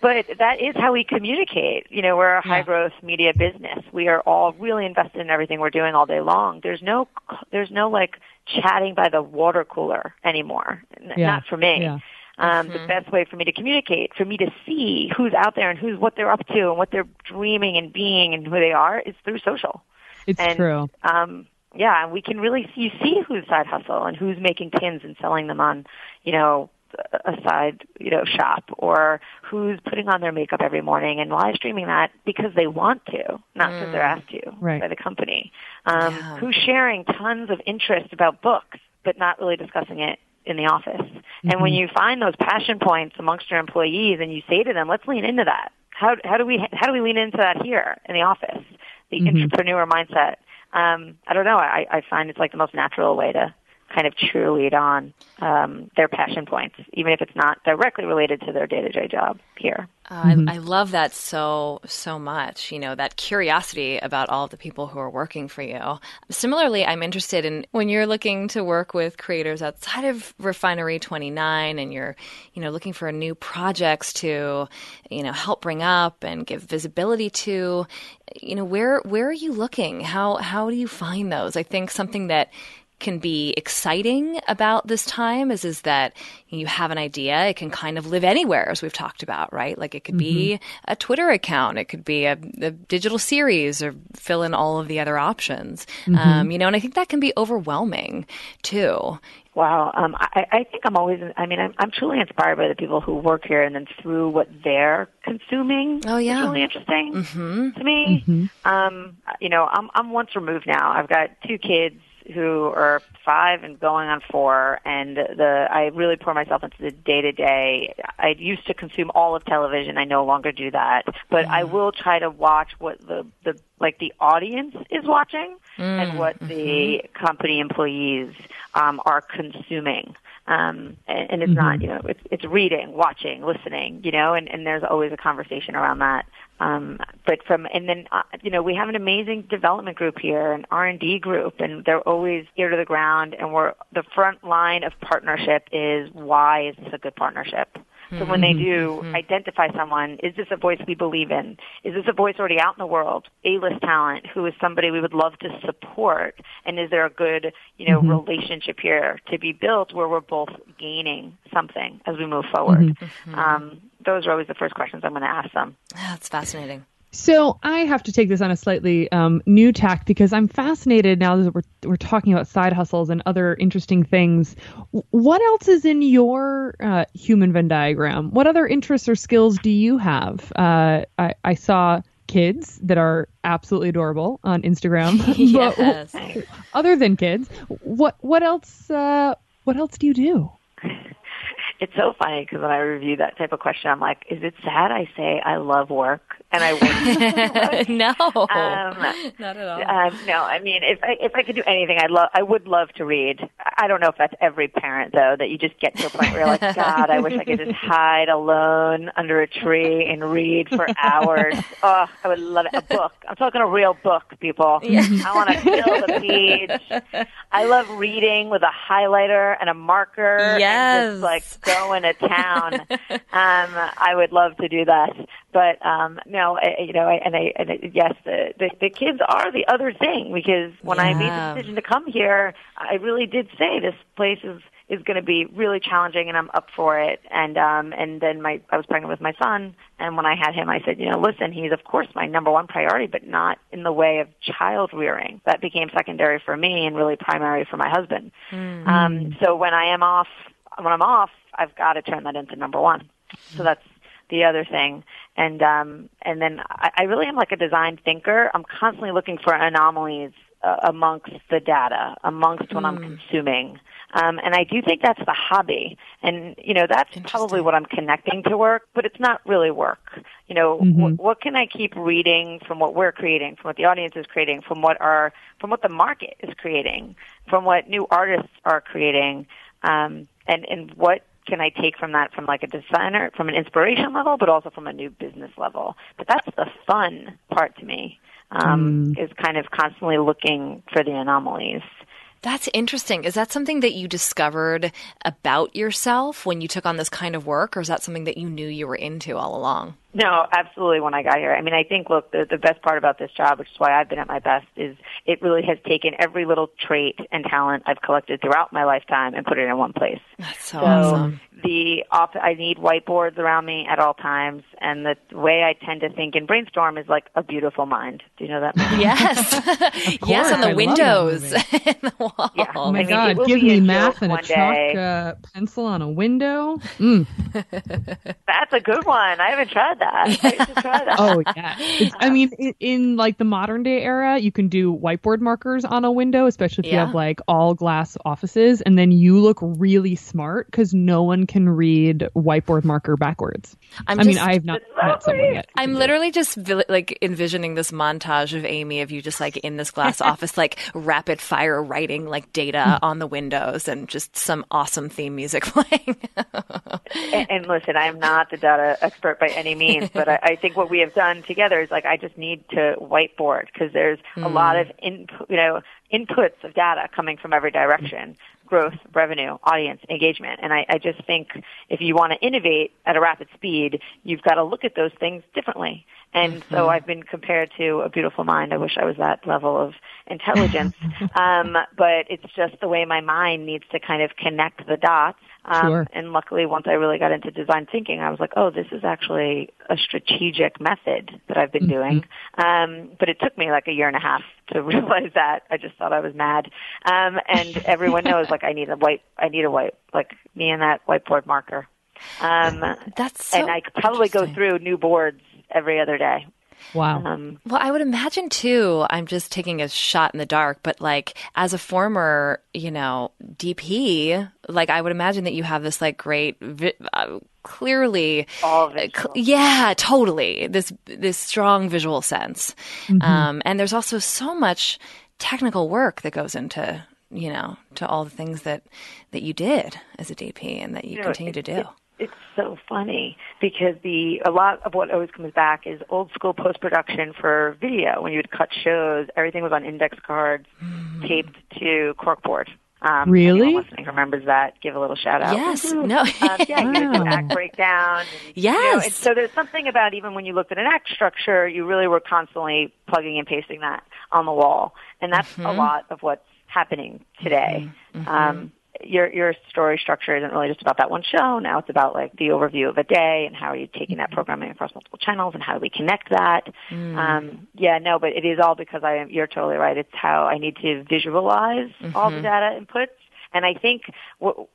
Speaker 2: but that is how we communicate. You know, we're a high growth media business. We are all really invested in everything we're doing all day long. There's no, there's no like chatting by the water cooler anymore.
Speaker 15: Yeah.
Speaker 2: Not for me.
Speaker 15: Yeah.
Speaker 2: Um, The best way for me to communicate, for me to see who's out there and who's what they're up to and what they're dreaming and being and who they are, is through social.
Speaker 5: It's
Speaker 2: And,
Speaker 5: true.
Speaker 2: Um, yeah, and we can really see, you see who's side hustle and who's making tins and selling them on, you know, a side, you know, shop or who's putting on their makeup every morning and live streaming that because they want to, not because they're asked to
Speaker 5: Right.
Speaker 2: by the company. Um, Who's sharing tons of interest about books, but not really discussing it in the office. And when
Speaker 15: Mhm.
Speaker 2: you find those passion points amongst your employees and you say to them, let's lean into that. How, how do we, how do we lean into that here in the office? The
Speaker 15: Mhm.
Speaker 2: entrepreneur mindset. Um, I don't know. I, I find it's like the most natural way to kind of cheerlead on um, their passion points, even if it's not directly related to their day-to-day job here.
Speaker 4: Uh, I, I love that so so much. You know that curiosity about all of the people who are working for you. Similarly, I'm interested in when you're looking to work with creators outside of Refinery 29, and you're you know looking for new projects to you know help bring up and give visibility to. You know where where are you looking? How how do you find those? I think something that can be exciting about this time is is that you have an idea it can kind of live anywhere as we've talked about right like it could be a twitter account it could be a, a digital series or fill in all of the other options
Speaker 2: Mhm.
Speaker 4: um, you know and i think that can be overwhelming too
Speaker 2: Wow. Um, I, I think I'm always, I mean, I'm, I'm truly inspired by the people who work here and then through what they're consuming.
Speaker 4: Oh, yeah.
Speaker 2: It's really interesting
Speaker 4: mm-hmm.
Speaker 2: to me. Um, you know, I'm, I'm once removed now. I've got two kids who are five and going on four and the, I really pour myself into the day to day. I used to consume all of television. I no longer do that, but I mm-hmm. will try to watch what the, the, like the audience is watching and mm, what the mm-hmm. company employees um, are consuming. Um, and, and it's
Speaker 5: Mm-hmm.
Speaker 2: not, you know, it's, it's reading, watching, listening, you know, and, and there's always a conversation around that. Um, but from, and then, uh, you know, we have an amazing development group here, an R&D group, and they're always ear to the ground, and we're, the front line of partnership is why is this a good partnership? So when they do identify someone, is this a voice we believe in? Is this a voice already out in the world? A-list talent who is somebody we would love to support? And is there a good, you know,
Speaker 5: Mhm.
Speaker 2: relationship here to be built where we're both gaining something as we move forward? Um, those are always the first questions I'm going to ask them.
Speaker 4: That's fascinating.
Speaker 5: So I have to take this on a slightly um, new tack because I'm fascinated now that we're we're talking about side hustles and other interesting things. What else is in your uh, human Venn diagram? What other interests or skills do you have? Uh, I, I saw kids that are absolutely adorable on Instagram. But
Speaker 4: Yes.
Speaker 5: other than kids, what what else? Uh, what else do you do?
Speaker 2: It's so funny because when I review that type of question, I'm like, is it sad I say I love work and I work?
Speaker 4: no,
Speaker 2: Um,
Speaker 4: not at all.
Speaker 2: Um, no, I mean, if I if I could do anything, I'd love. I would love to read. I don't know if that's every parent though. That you just get to a point where you're like, God, I wish I could just hide alone under a tree and read for hours. Oh, I would love it. A book. I'm talking a real book, people. I want to fill the page. I love reading with a highlighter and a marker. And
Speaker 4: Yes.
Speaker 2: just like going to town. um, I would love to do that, but um, no, I, you know, I, and I, and I, yes, the, the the kids are the other thing because when I made the decision to come here, I really did say this place is is going to be really challenging, and I'm up for it. And um, and then my I was pregnant with my son, and when I had him, I said, you know, listen, he's of course my number one priority, but not in the way of child rearing. That became secondary for me and really primary for my husband. Um, so when I am off, when I'm off, I've got to turn that into number one. So that's the other thing. And um, and then I, I really am like a design thinker. I'm constantly looking for anomalies uh, amongst the data, amongst what I'm consuming. Um, and I do think that's the hobby. And, you know, that's probably what I'm connecting to work, but it's not really work. You know, wh- what can I keep reading from what we're creating, from what the audience is creating, from what our, from what the market is creating, from what new artists are creating, um, and, and what can I take from that from like a designer, from an inspiration level, but also from a new business level. But that's the fun part to me, um, is kind of constantly looking for the anomalies.
Speaker 4: That's interesting. Is that something that you discovered about yourself when you took on this kind of work, or is that something that you knew you were into all along?
Speaker 2: No, absolutely. When I got here, I mean, I think look, the, the best part about this job, which is why I've been at my best, is it really has taken every little trait and talent I've collected throughout my lifetime and put it in one place.
Speaker 4: That's so,
Speaker 2: So
Speaker 4: awesome.
Speaker 2: the off, I need whiteboards around me at all times, and the way I tend to think and brainstorm is like a beautiful mind. Do you know that?
Speaker 4: Yes, yes, on the
Speaker 5: love that
Speaker 4: windows,
Speaker 5: movie.
Speaker 4: in the wall.
Speaker 2: Yeah.
Speaker 5: Oh my
Speaker 2: I mean,
Speaker 5: God!
Speaker 2: will
Speaker 5: Give
Speaker 2: be a
Speaker 5: me math and a chalk uh, pencil on a window. Mm.
Speaker 2: That's a good one. I haven't tried that. I should try that.
Speaker 5: Oh yeah. It's, I um, mean, in, in like the modern day era, you can do whiteboard markers on a window, especially if you have like all glass offices, and then you look really smart because no one can read whiteboard marker backwards.
Speaker 4: I'm
Speaker 5: I mean, I have not met someone yet.
Speaker 4: I'm literally just vi- like envisioning this montage of Amy of you just like in this glass office, like rapid fire writing like data hmm. on the windows and just some awesome theme music playing.
Speaker 2: and, and listen, I'm not the data expert by any means, but I, I think what we have done together is like I just need to whiteboard because there's a lot of in, you know inputs of data coming from every direction. Growth, revenue, audience, engagement. And I, I just think if you want to innovate at a rapid speed, you've got to look at those things differently. And so I've been compared to a beautiful mind. I wish I was that level of intelligence. um, but it's just the way my mind needs to kind of connect the dots. Um,
Speaker 5: Sure.
Speaker 2: And luckily, once I really got into design thinking, I was like, oh, this is actually a strategic method that I've been doing. Um, but it took me like a year and a half to realize that. I just thought I was mad. Um, and everyone knows, like, I need a white, I need a white, like me and that whiteboard marker. Um,
Speaker 4: That's so
Speaker 2: and I could probably go through new boards every other day.
Speaker 5: Wow.
Speaker 2: Um,
Speaker 4: Well, I would imagine too. I'm just taking a shot in the dark, but like as a former, you know, DP, like I would imagine that you have this like great, vi- uh, clearly,
Speaker 2: all of
Speaker 4: it. yeah, totally. This this strong visual sense,
Speaker 5: Mhm.
Speaker 4: um, and there's also so much technical work that goes into you know, to all the things that that you did as a DP and that you,
Speaker 2: You know,
Speaker 4: continue to do.
Speaker 2: it- it's so funny because the a lot of what always comes back is old school post production for video. When you would cut shows, everything was on index cards,
Speaker 4: Mm-hmm.
Speaker 2: taped to corkboard. Um,
Speaker 5: Really?
Speaker 2: Anyone listening remembers that? Give a little shout out.
Speaker 4: Yes. No.
Speaker 2: um, yeah, you would do
Speaker 5: Wow.
Speaker 2: act breakdown. And, you know,
Speaker 4: Yes.
Speaker 2: so there's something about even when you looked at an act structure, you really were constantly plugging and pasting that on the wall, and that's a
Speaker 4: Mhm.
Speaker 2: lot of what's happening today.
Speaker 4: Mhm.
Speaker 2: Um, your your story structure isn't really just about that one show. Now it's about like the overview of a day and how are you taking that programming across multiple channels and how do we connect that.
Speaker 4: Mm.
Speaker 2: Um, yeah, no, but it is all because I am. You're totally right. It's how I need to visualize all the
Speaker 4: Mhm.
Speaker 2: data inputs. And I think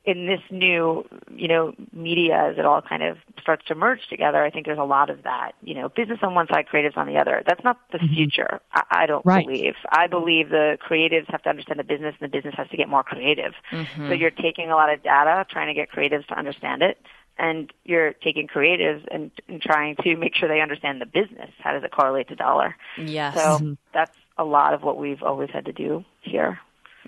Speaker 2: in this new, you know, media as it all kind of starts to merge together, I think there's a lot of that. You know, business on one side, creatives on the other. That's not the future. I, I don't
Speaker 5: Right.
Speaker 2: believe. I believe the creatives have to understand the business, and the business has to get more creative.
Speaker 4: Mhm.
Speaker 2: So you're taking a lot of data, trying to get creatives to understand it, and you're taking creatives and, and trying to make sure they understand the business. How does it correlate to dollar?
Speaker 4: Yes.
Speaker 2: So that's a lot of what we've always had to do here.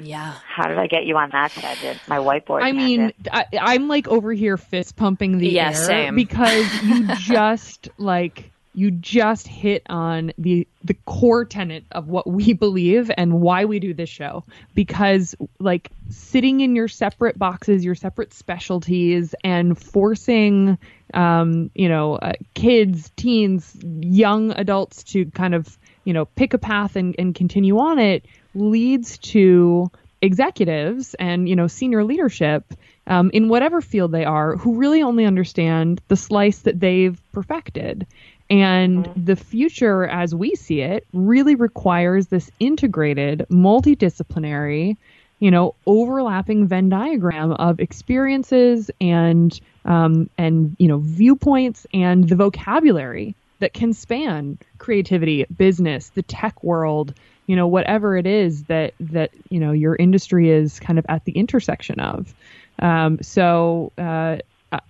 Speaker 4: Yeah.
Speaker 2: How did I get you on that tangent? My whiteboard.
Speaker 5: I mean,
Speaker 2: tangent.
Speaker 5: I, I'm like over here fist pumping the
Speaker 4: Yeah,
Speaker 5: air
Speaker 4: same.
Speaker 5: because you just like you just hit on the the core tenet of what we believe and why we do this show because like sitting in your separate boxes your separate specialties and forcing um you know uh, kids teens young adults to kind of you know pick a path and, and continue on it leads to executives and you know senior leadership um, in whatever field they are who really only understand the slice that they've perfected. And the future as we see it really requires this integrated multidisciplinary you know overlapping venn diagram of experiences and um, and you know viewpoints and the vocabulary that can span creativity business the tech world you know whatever it is that that you know your industry is kind of at the intersection of. Um, so uh,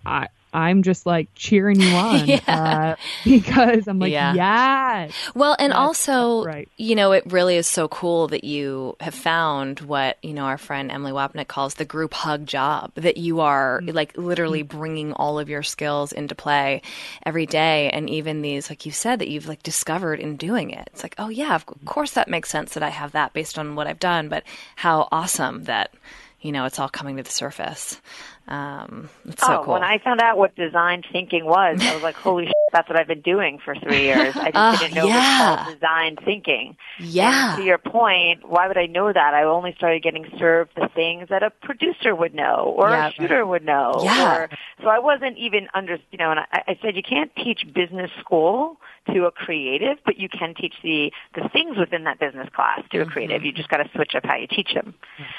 Speaker 5: I, I'm just like cheering you on
Speaker 4: Yeah.
Speaker 5: uh, because I'm like,
Speaker 4: Yeah.
Speaker 5: yes.
Speaker 4: Well, and
Speaker 5: That's-
Speaker 4: also,
Speaker 5: right.
Speaker 4: you know, it really is so cool that you have found what, you know, our friend Emily Wapnick calls the group hug job, that you are
Speaker 5: Mm-hmm.
Speaker 4: like literally bringing all of your skills into play every day. And even these, like you said, that you've like discovered in doing it. It's like, oh, yeah, of course that makes sense that I have that based on what I've done, but how awesome that, you know, it's all coming to the surface. Um, it's so
Speaker 2: oh,
Speaker 4: cool.
Speaker 2: when I found out what design thinking was, I was like, holy shit, that's what I've been doing for three years. I just
Speaker 4: Ah,
Speaker 2: didn't know it
Speaker 4: yeah.
Speaker 2: was called design thinking.
Speaker 4: Yeah.
Speaker 2: And to your point, why would I know that? I only started getting served the things that a producer would know or
Speaker 4: Yeah.
Speaker 2: a shooter would know.
Speaker 4: Yeah.
Speaker 2: Or, so I wasn't even under, you know, and I, I said you can't teach business school to a creative, but you can teach the, the things within that business class to a creative. You just got to switch up how you teach them.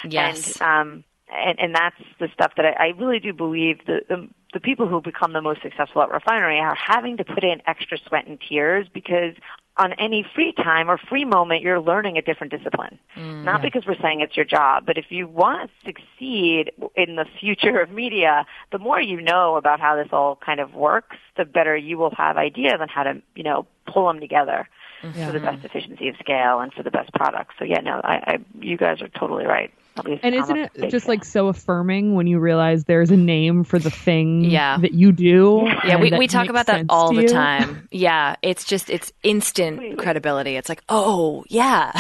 Speaker 4: Yes.
Speaker 2: And, um, and, and that's the stuff that I, I really do believe the, the the people who become the most successful at refinery are having to put in extra sweat and tears because on any free time or free moment you're learning a different discipline. Mm, Not because we're saying it's your job, but if you want to succeed in the future of media, the more you know about how this all kind of works, the better you will have ideas on how to, you know, pull them together for the mm-hmm. best efficiency of scale and for the best product. So yeah, no, I, I you guys are totally right. At least
Speaker 5: And isn't it
Speaker 2: big
Speaker 5: just like so affirming when you realize there's a name for the thing
Speaker 4: Yeah.
Speaker 5: that you do?
Speaker 4: Yeah,
Speaker 5: and
Speaker 4: we, we talk about that all the time. Yeah, it's just it's instant credibility. It's like, oh yeah,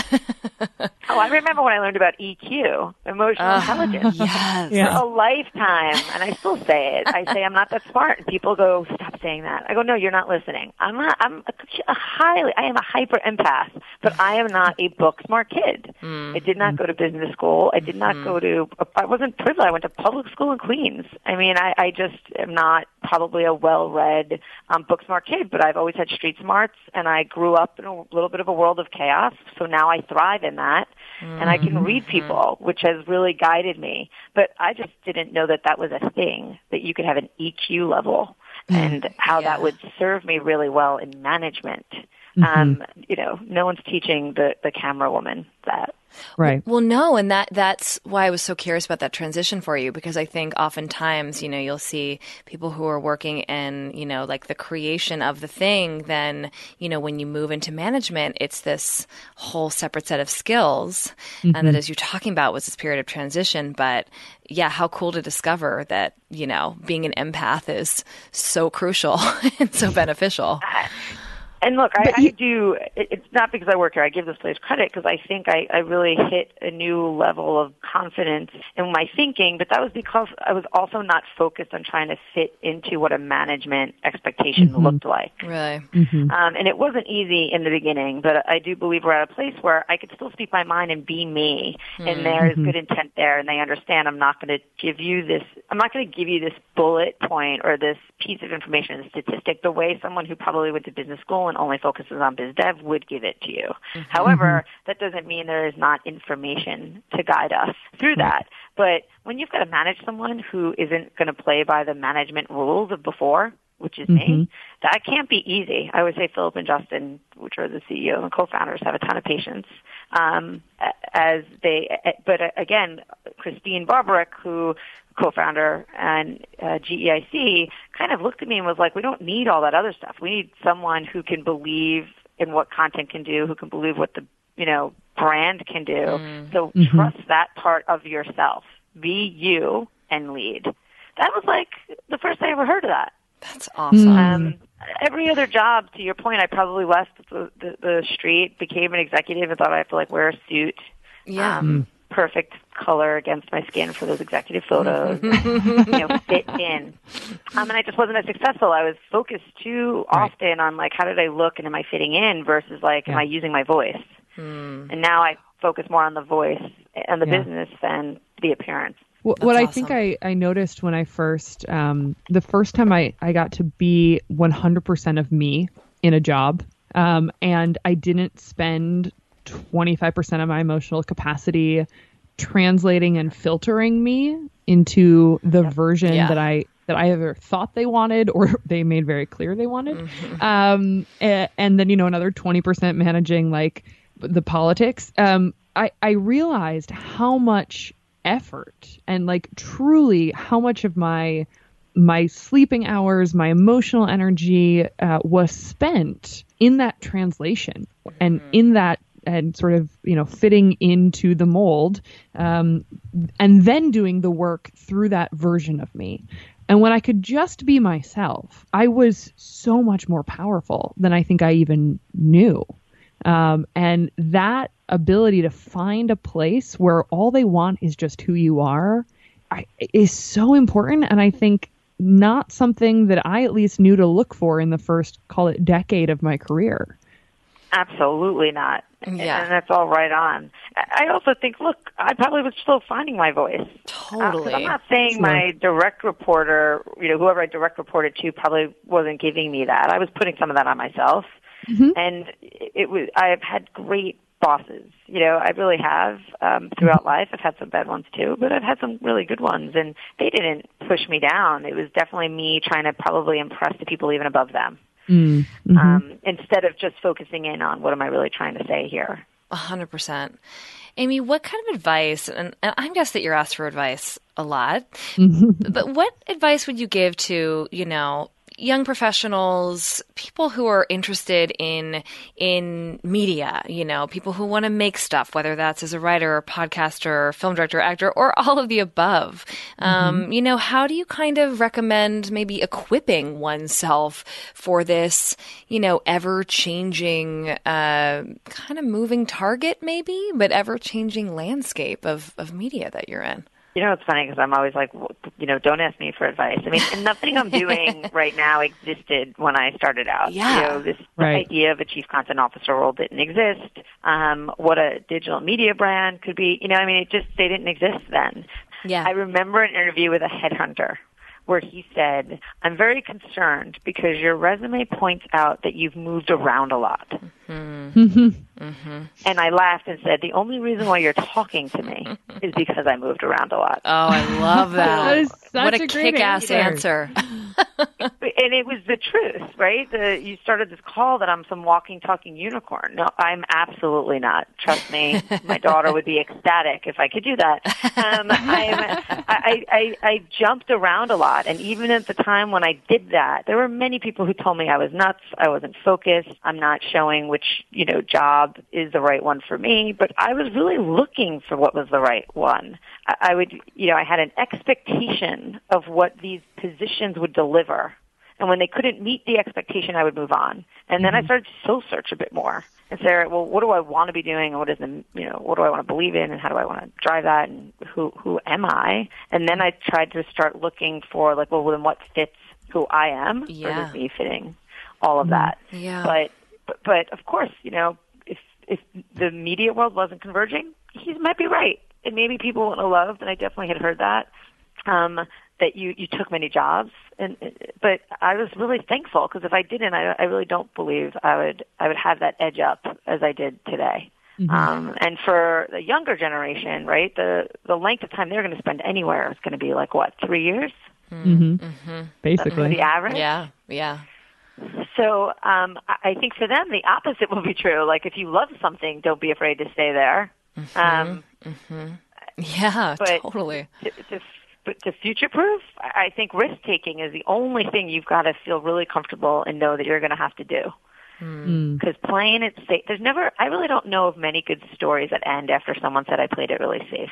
Speaker 2: Oh, I remember when I learned about EQ, emotional
Speaker 4: Ugh,
Speaker 2: intelligence.
Speaker 4: yes.
Speaker 2: For
Speaker 4: Yeah.
Speaker 2: a lifetime, and I still say it. I say I'm not that smart, and people go, "Stop saying that." I go, "No, you're not listening. I'm not. I'm a, a highly. I am a hyper empath, but I am not a book smart kid.
Speaker 4: Mm.
Speaker 2: I did not go to business school. I did not
Speaker 4: Mm-hmm.
Speaker 2: go to. I wasn't privileged. I went to public school in Queens. I mean, I, I just am not probably a well-read, um, book smart kid, but I've always had street smarts, and I grew up in a little bit of a world of chaos. So now I thrive in that and I can read people, which has really guided me. But I just didn't know that that was a thing, that you could have an EQ level and how that would serve me really well in management. Um, you know, no one's teaching the, the camera woman that.
Speaker 5: Right.
Speaker 4: Well, no, and that that's why I was so curious about that transition for you because I think oftentimes, you know, you'll see people who are working in, you know, like the creation of the thing, then, you know, when you move into management, it's this whole separate set of skills. And that
Speaker 5: Mhm.
Speaker 4: as you're talking about was this period of transition, but yeah, how cool to discover that, you know, being an empath is so crucial and so beneficial.
Speaker 2: And look, I, I do. It's not because I work here. I give this place credit because I think I, I really hit a new level of confidence in my thinking. But that was because I was also not focused on trying to fit into what a management expectation
Speaker 4: Mhm.
Speaker 2: looked like.
Speaker 4: Really.
Speaker 5: Mm-hmm.
Speaker 2: Um, and it wasn't easy in the beginning, but I do believe we're at a place where I could still speak my mind and be me. And
Speaker 4: Mm.
Speaker 2: there is
Speaker 4: Mhm.
Speaker 2: good intent there, and they understand I'm not going to give you this. I'm not going to give you this bullet point or this piece of information, a statistic, the way someone who probably went to business school and only focuses on biz dev would give it to you. Mm-hmm. However, that doesn't mean there is not information to guide us through that. But when you've got to manage someone who isn't going to play by the management rules of before, which is me,
Speaker 5: Mhm.
Speaker 2: that can't be easy. I would say Philip and Justin, which are the CEO and co-founders, have a ton of patience. Um, as they, but uh, again, Christene Barberich, who co-founder and uh, GEIC, kind of looked at me and was like, "We don't need all that other stuff. We need someone who can believe in what content can do, who can believe what the you know brand can do. So
Speaker 5: Mhm.
Speaker 2: trust that part of yourself. Be you and lead." That was like the first I ever heard of that.
Speaker 4: That's awesome.
Speaker 2: Um, every other job, to your point, I probably left the, the, the street, became an executive, and thought I have to like wear a suit.
Speaker 4: Yeah.
Speaker 2: Um, perfect color against my skin for those executive photos. you know, fit in. Um, and I just wasn't as successful. I was focused too often on like how did I look and am I fitting in versus like am I using my voice. And now I focus more on the voice and the
Speaker 5: Yeah.
Speaker 2: business than the appearance.
Speaker 5: What, what I think I, I noticed when I first, um, the first time I, I got to be 100% of me in a job, um, and I didn't spend 25% of my emotional capacity translating and filtering me into the version
Speaker 4: Yeah.
Speaker 5: that I that I either thought they wanted or they made very clear they wanted. Um, a- and, then you know another 20% managing like the politics. Um, I I realized how much effort and like truly how much of my my sleeping hours, my emotional energy uh, was spent in that translation and in that and sort of you know fitting into the mold um, and then doing the work through that version of me. And when i could just be myself i was so much more powerful than i think i even knew. Um, and that ability to find a place where all they want is just who you are I, is so important and i think not something that i at least knew to look for in the first call it decade of my career
Speaker 2: Absolutely not.
Speaker 4: Yeah.
Speaker 2: And that's all right on. I I also think, look, I probably was still finding my voice. Uh, 'cause
Speaker 4: Totally.
Speaker 2: I'm not saying
Speaker 4: Sure.
Speaker 2: my direct reporter, you know, whoever I direct reported to probably wasn't giving me that. I was putting some of that on myself. And it it was, I've had great bosses. You know, I really have um, throughout life. I've had some bad ones too, but I've had some really good ones, and they didn't push me down. It was definitely me trying to probably impress the people even above them
Speaker 5: Mm, mhm.
Speaker 2: um, instead of just focusing in on what am I really trying to say here.
Speaker 4: A hundred percent. Amy, what kind of advice, and, and I guess that you're asked for advice a lot, but what advice would you give to, you know, young professionals, people who are interested in in media, you know, people who want to make stuff, whether that's as a writer or podcaster or film director, actor, or all of the above. Um, you know, how do you kind of recommend maybe equipping oneself for this, you know, ever changing, uh, kind of moving target, maybe, but ever changing landscape of, of media that you're in?
Speaker 2: You know, it's funny because I'm always like, you know, don't ask me for advice. I mean, nothing I'm doing right now existed when I started out.
Speaker 4: Yeah.
Speaker 2: You know, this
Speaker 5: Right.
Speaker 2: idea of a chief content officer role didn't exist. Um, what a digital media brand could be, you know, I mean, it just, they didn't exist then.
Speaker 4: Yeah.
Speaker 2: I remember an interview with a headhunter where he said, I'm very concerned because your resume points out that you've moved around a lot.
Speaker 4: Mm-hmm.
Speaker 2: And I laughed and said, "The only reason why you're talking to me is because I moved around a lot."
Speaker 4: Oh, I love that.
Speaker 5: That is
Speaker 4: what a,
Speaker 5: a
Speaker 4: kick-ass answer.
Speaker 2: and it was the truth, right? The, you started this call that I'm some walking, talking unicorn. No, I'm absolutely not. Trust me, my daughter would be ecstatic if I could do that. Um, I'm, I, I, I jumped around a lot, and even at the time when I did that, there were many people who told me I was nuts. I wasn't focused. I'm not showing which you know job is the right one for me. But I was really looking for what was the right one. I, I would, you know, I had an expectation of what these positions would deliver. And when they couldn't meet the expectation, I would move on. And then I mm-hmm. started to soul search a bit more and say, right, well, what do I want to be doing, and what is the, you know, what do I want to believe in, and how do I want to drive that, and who who am I? And then I tried to start looking for like, well, then what fits who I am
Speaker 4: Yeah.
Speaker 2: versus me fitting all of mm-hmm. that.
Speaker 4: Yeah.
Speaker 2: But, but but of course, you know, if if the media world wasn't converging, he might be right, and maybe people wouldn't have loved, and I definitely had heard that. Um, that you you took many jobs, and but I was really thankful because if I didn't, I, I really don't believe I would I would have that edge up as I did today.
Speaker 5: Mm-hmm.
Speaker 2: Um, and for the younger generation, right, the the length of time they're going to spend anywhere is going to be like what three years.
Speaker 5: hmm
Speaker 4: Mm-hmm.
Speaker 5: Basically.
Speaker 2: the average.
Speaker 4: Yeah, yeah.
Speaker 2: So um, I I think for them the opposite will be true. Like if you love something, don't be afraid to stay there. Um,
Speaker 4: Mm-hmm. Yeah,
Speaker 2: But-
Speaker 4: totally.
Speaker 2: to, to, but to future proof, I think risk taking is the only thing you've got to feel really comfortable and know that you're going to have to do.
Speaker 5: Mm.
Speaker 2: Because playing it safe, there's never, I really don't know of many good stories that end after someone said I played it really safe.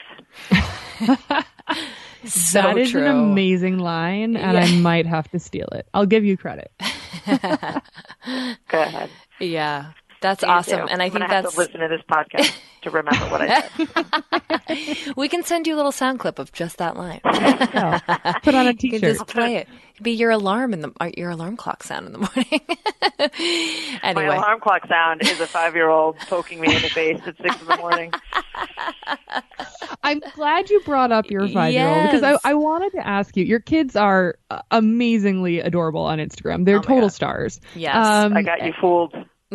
Speaker 4: So
Speaker 5: that is
Speaker 4: true.
Speaker 5: an amazing line, and I might have to steal it. I'll give you credit.
Speaker 2: Go ahead.
Speaker 4: Yeah, that's
Speaker 2: Please
Speaker 4: awesome,
Speaker 2: do.
Speaker 4: and I
Speaker 2: I'm
Speaker 4: think
Speaker 2: gonna have
Speaker 4: that's
Speaker 2: to listen to this podcast to remember what I said.
Speaker 4: we can send you a little sound clip of just that line.
Speaker 5: Put on a
Speaker 4: You can
Speaker 5: t-shirt.
Speaker 4: just play it. It'd be your alarm in the uh, your alarm clock sound in the morning.
Speaker 2: My
Speaker 4: anyway,
Speaker 2: alarm clock sound is a five year old poking me in the face at six in the morning.
Speaker 5: I'm glad you brought up your five year old because I, I wanted to ask you. Your kids are uh, amazingly adorable on Instagram. They're total stars.
Speaker 4: Yes.
Speaker 5: Um,
Speaker 2: I got you fooled.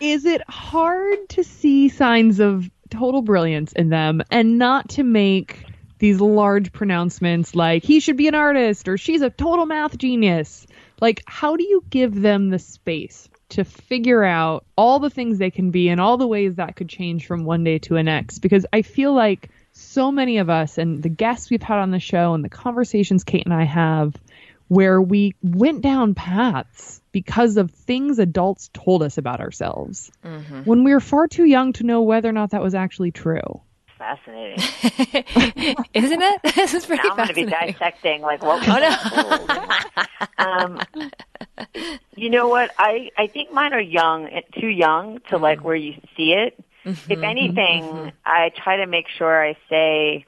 Speaker 5: Is it hard to see signs of total brilliance in them and not to make these large pronouncements like he should be an artist or she's a total math genius? Like, how do you give them the space to figure out all the things they can be and all the ways that could change from one day to the next? Because I feel like so many of us and the guests we've had on the show and the conversations Kate and I have where we went down paths because of things adults told us about ourselves
Speaker 4: Mm-hmm.
Speaker 5: when we were far too young to know whether or not that was actually true.
Speaker 2: Fascinating.
Speaker 4: isn't it? This is pretty
Speaker 2: now I'm going to be dissecting like what
Speaker 4: Oh, no.
Speaker 2: um, you know what? I I think mine are young, eh, too young to
Speaker 4: Mm-hmm.
Speaker 2: like where you see it. If anything, I try to make sure I say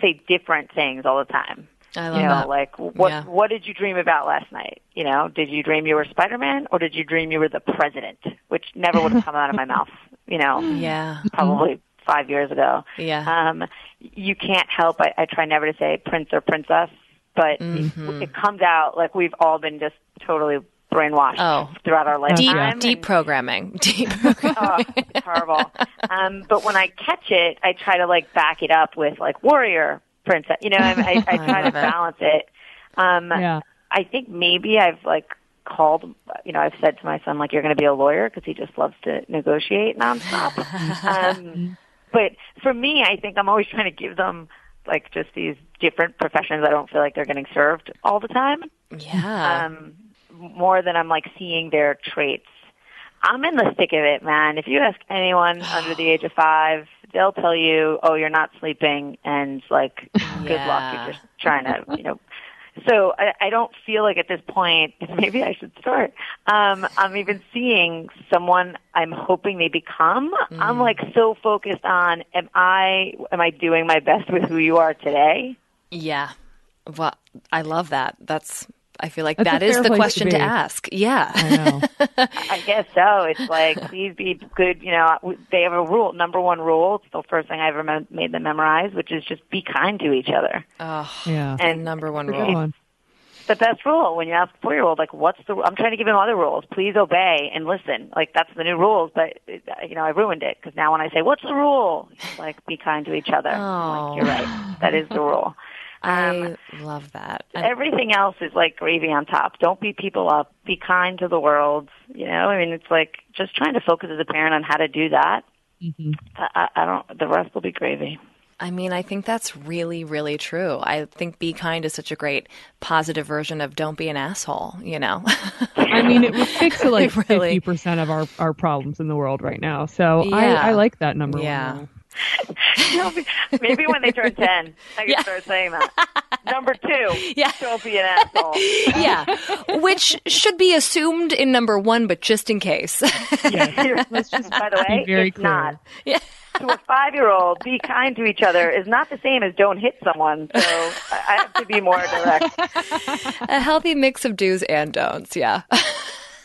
Speaker 2: say different things all the time.
Speaker 4: I love
Speaker 2: you know,
Speaker 4: that.
Speaker 2: like what
Speaker 4: Yeah.
Speaker 2: what did you dream about last night? You know, did you dream you were Spider Man or did you dream you were the president? Which never would have come out of my mouth. You know,
Speaker 4: Yeah.
Speaker 2: probably five years ago.
Speaker 4: Yeah.
Speaker 2: Um, you can't help. I, I try never to say prince or princess, but
Speaker 4: Mm-hmm.
Speaker 2: it, it comes out like we've all been just totally brainwashed
Speaker 4: Oh.
Speaker 2: throughout our life.
Speaker 4: Deep,
Speaker 2: lifetime.
Speaker 4: deep programming. Deep.
Speaker 2: oh, it's horrible. Um, but when I catch it, I try to like back it up with like warrior princess. You know, I, I, I
Speaker 4: I
Speaker 2: try
Speaker 4: love
Speaker 2: to balance it. Um,
Speaker 5: Yeah.
Speaker 2: I think maybe I've like called, you know, I've said to my son like, "You're going to be a lawyer" because he just loves to negotiate nonstop. um, but for me, I think I'm always trying to give them like just these different professions. I don't feel like they're getting served all the time
Speaker 4: yeah.
Speaker 2: um, more than I'm like seeing their traits. I'm in the thick of it, man. If you ask anyone under the age of five, they'll tell you, "Oh, you're not sleeping," and like, "Good luck, you're just trying to," you know. So I, I don't feel like at this point, maybe I should start. Um, I'm even seeing someone I'm hoping they become. I'm like so focused on, am I, am I doing my best with who you are today?
Speaker 4: yeah. Well, I love that. That's. I feel like
Speaker 5: That's
Speaker 4: that is the
Speaker 5: place to
Speaker 4: question to, ask. Yeah.
Speaker 5: I know.
Speaker 2: I guess so. It's like, please be good. You know, w- they have a rule. Number one rule. It's the first thing I ever made them memorize, which is just be kind to each other.
Speaker 4: Oh,
Speaker 5: Yeah.
Speaker 2: And
Speaker 4: number one rule.
Speaker 2: the best rule when you ask a four year old, like, what's the? I'm trying to give him other rules. Please obey and listen. Like that's the new rules, but you know I ruined it because now when I say what's the rule, he's like be kind to each other. I'm like, You're right. That is the rule.
Speaker 4: I love that. And-
Speaker 2: Everything else is like gravy on top. Don't beat people up. Be kind to the world. You know, I mean, it's like just trying to focus as a parent on how to do that.
Speaker 5: Mm-hmm.
Speaker 2: I, I I don't. The rest will be gravy.
Speaker 4: I mean, I think that's really, really true. I think be kind is such a great positive version of don't be an asshole, you know?
Speaker 5: I mean, it would fix like
Speaker 4: Really.
Speaker 5: fifty percent of our, our problems in the world right now. So
Speaker 4: Yeah.
Speaker 5: I, I like that number
Speaker 4: Yeah.
Speaker 5: one.
Speaker 2: Maybe when they turn ten, I can start saying that. Number two, yeah. don't be an asshole.
Speaker 4: yeah. Which should be assumed in number one, but just in case.
Speaker 5: Let's just
Speaker 2: By the way,
Speaker 5: be very
Speaker 2: it's
Speaker 5: clear.
Speaker 2: not. To a five-year-old, be kind to each other is not the same as don't hit someone. So I I have to be more direct.
Speaker 4: a healthy mix of do's and don'ts, yeah.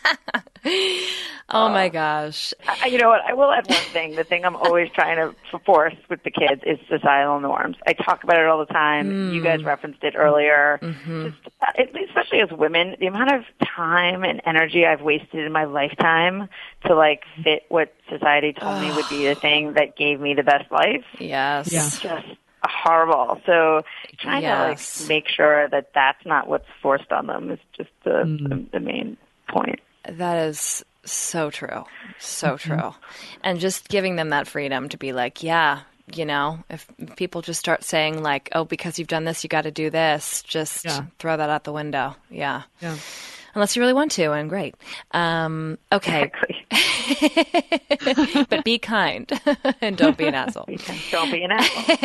Speaker 4: oh my gosh.
Speaker 2: I, you know what? I will add one thing. The thing I'm always trying to force with the kids is societal norms. I talk about it all the time. You guys hmm. referenced it earlier. Mm-hmm. Just, uh, it- especially as women, the amount of time and energy I've wasted in my lifetime to like fit what society told me would be the thing that gave me the best life.
Speaker 4: Yes.
Speaker 2: It's just horrible. So trying
Speaker 4: Yes.
Speaker 2: to like make sure that that's not what's forced on them is just the, mm-hmm. the, the main point.
Speaker 4: That is so true. So mm-hmm. true. And just giving them that freedom to be like, yeah, you know, if people just start saying like, "Oh, because you've done this, you got to do this," just
Speaker 5: Yeah.
Speaker 4: throw that out the window. Yeah.
Speaker 5: Yeah.
Speaker 4: Unless you really want to, and great. Um, okay. but be kind and don't be an asshole.
Speaker 2: Don't be an asshole.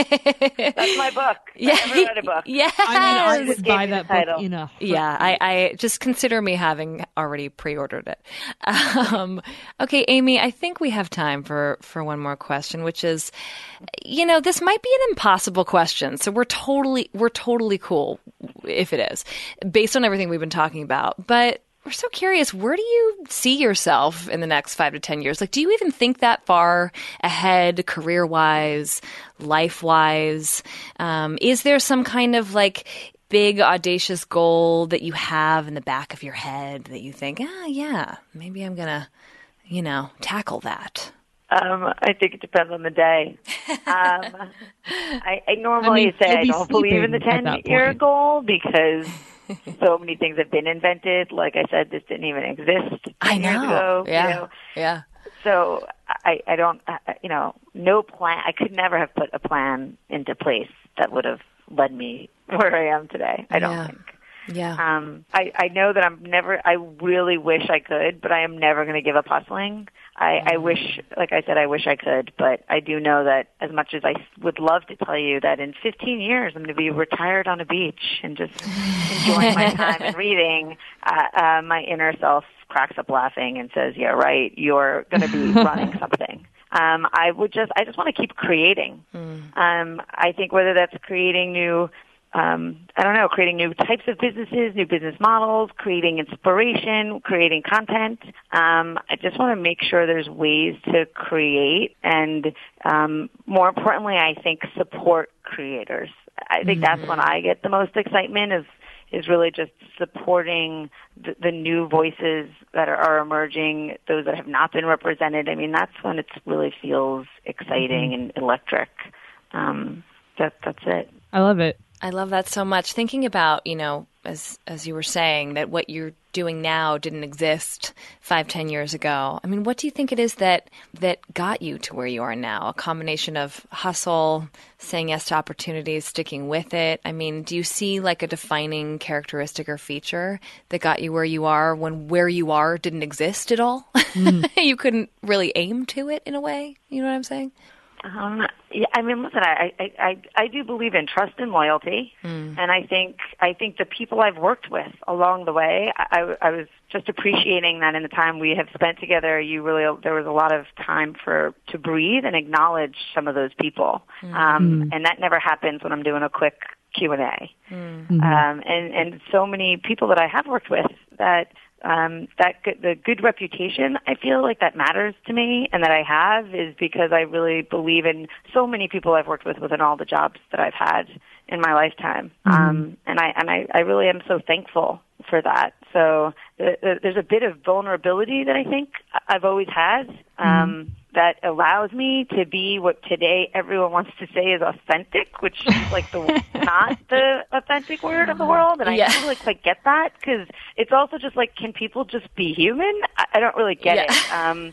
Speaker 2: That's my book.
Speaker 4: Yeah.
Speaker 2: I never read a book.
Speaker 4: Yes.
Speaker 5: I mean, I
Speaker 2: Just
Speaker 5: would buy
Speaker 2: me the
Speaker 5: that book
Speaker 2: title.
Speaker 5: in a
Speaker 4: Yeah, I, I just consider me having already pre-ordered it. Um, okay, Amy, I think we have time for for one more question, which is, you know, this might be an impossible question, so we're totally we're totally cool if it is, based on everything we've been talking about, but. But we're so curious. Where do you see yourself in the next five to 10 years? Like, do you even think that far ahead, career wise, life wise? Um, is there some kind of like big, audacious goal that you have in the back of your head that you think, ah, yeah, maybe I'm going to, you know, tackle that?
Speaker 2: Um, I think it depends on the day. Um, I, I normally
Speaker 5: I mean,
Speaker 2: say I don't believe in the
Speaker 5: sleeping at that
Speaker 2: ten-year goal because so many things have been invented. Like I said, this didn't even exist.
Speaker 4: I
Speaker 2: years
Speaker 4: know.
Speaker 2: ago, you
Speaker 4: yeah.
Speaker 2: know.
Speaker 4: Yeah.
Speaker 2: So I, I don't, I- you know, no plan. I could never have put a plan into place that would have led me where I am today. I don't
Speaker 4: Yeah.
Speaker 2: think.
Speaker 4: Yeah.
Speaker 2: Um, I, I know that I'm never, I really wish I could, but I am never going to give up hustling. I, I wish, like I said, I wish I could, but I do know that as much as I would love to tell you that in 15 years I'm going to be retired on a beach and just enjoying my time and reading, uh, uh, my inner self cracks up laughing and says, yeah, right, you're going to be running something. Um, I would just, I just want to keep creating. Um, I think whether that's creating new um, I don't know, creating new types of businesses, new business models, creating inspiration, creating content. Um, I just want to make sure there's ways to create and, um, more importantly, I think support creators. I think that's when I get the most excitement is is really just supporting the, the new voices that are, are emerging, those that have not been represented. I mean, that's when it really feels exciting and electric. Um, that that's it.
Speaker 5: I love it.
Speaker 4: I love that so much. Thinking about, you know, as as you were saying, that what you're doing now didn't exist five, ten years ago. I mean, what do you think it is that that got you to where you are now? A combination of hustle, saying yes to opportunities, sticking with it. I mean, do you see like a defining characteristic or feature that got you where you are when where you are didn't exist at all? Hmm. you couldn't really aim to it in a way. You know what I'm saying?
Speaker 2: Um, yeah, I mean, listen, I, I, I, I do believe in trust and loyalty, and I think, I think the people I've worked with along the way, I, I was just appreciating that in the time we have spent together, you really, there was a lot of time for, to breathe and acknowledge some of those people. Um, and that never happens when I'm doing a quick Q and A. Um, and, and so many people that I have worked with that um, that good, the good reputation I feel like that matters to me and that I have is because I really believe in so many people I've worked with within all the jobs that I've had in my lifetime. Um, and I and I, I really am so thankful for that. So uh, uh, there's a bit of vulnerability that I think I've always had. Um, that allows me to be what today everyone wants to say is authentic, which is like the not the authentic word of the uh-huh. world, and I
Speaker 4: Yeah.
Speaker 2: don't really quite get that because it's also just like, can people just be human? I, I don't really get it. Um,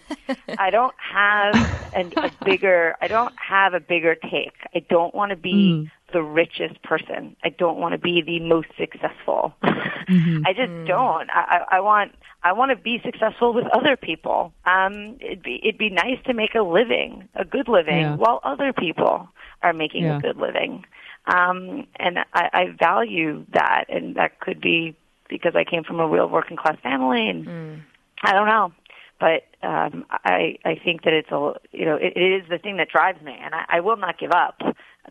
Speaker 2: I don't have an, a bigger. I don't have a bigger take. I don't want to be hmm. the richest person. I don't want to be the most successful. Mm-hmm. I just mm. don't. I, I, I want I want to be successful with other people. Um, it'd be it'd be nice to make a living, a good living,
Speaker 5: Yeah.
Speaker 2: while other people are making
Speaker 5: Yeah.
Speaker 2: a good living. Um, and I, I value that, and that could be because I came from a real working class family, and I don't know. But um, I I think that it's a you know it, it is the thing that drives me, and I, I will not give up.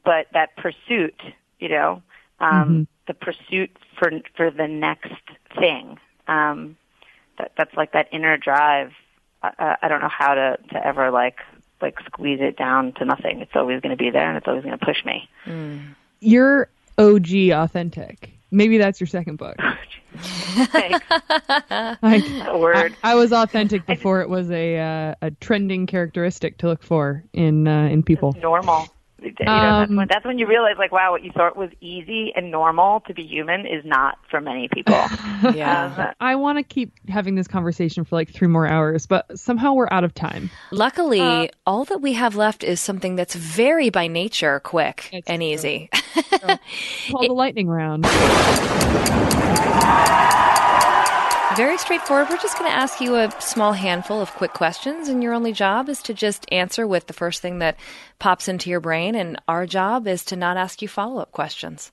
Speaker 2: But that pursuit, you know, um, the pursuit for for the next thing, um, that that's like that inner drive. I- I, don't know how to to ever like like squeeze it down to nothing. It's always going to be there, and it's always going to push me.
Speaker 5: You're OG authentic. Maybe that's your second book. Like,
Speaker 2: word.
Speaker 5: I, I was authentic before it was a uh, a trending characteristic to look for in uh, in people.
Speaker 2: normal. You know, that's,
Speaker 5: Um,
Speaker 2: when, that's when you realize, like, wow, what you thought was easy and normal to be human is not for many people.
Speaker 4: Yeah.
Speaker 5: I want to keep having this conversation for like three more hours, but somehow we're out of time.
Speaker 4: Luckily,
Speaker 5: Uh,
Speaker 4: all that we have left is something that's very by nature quick and easy.
Speaker 5: Called the lightning round.
Speaker 4: Very straightforward. We're just going to ask you a small handful of quick questions, and your only job is to just answer with the first thing that pops into your brain. And our job is to not ask you follow up questions,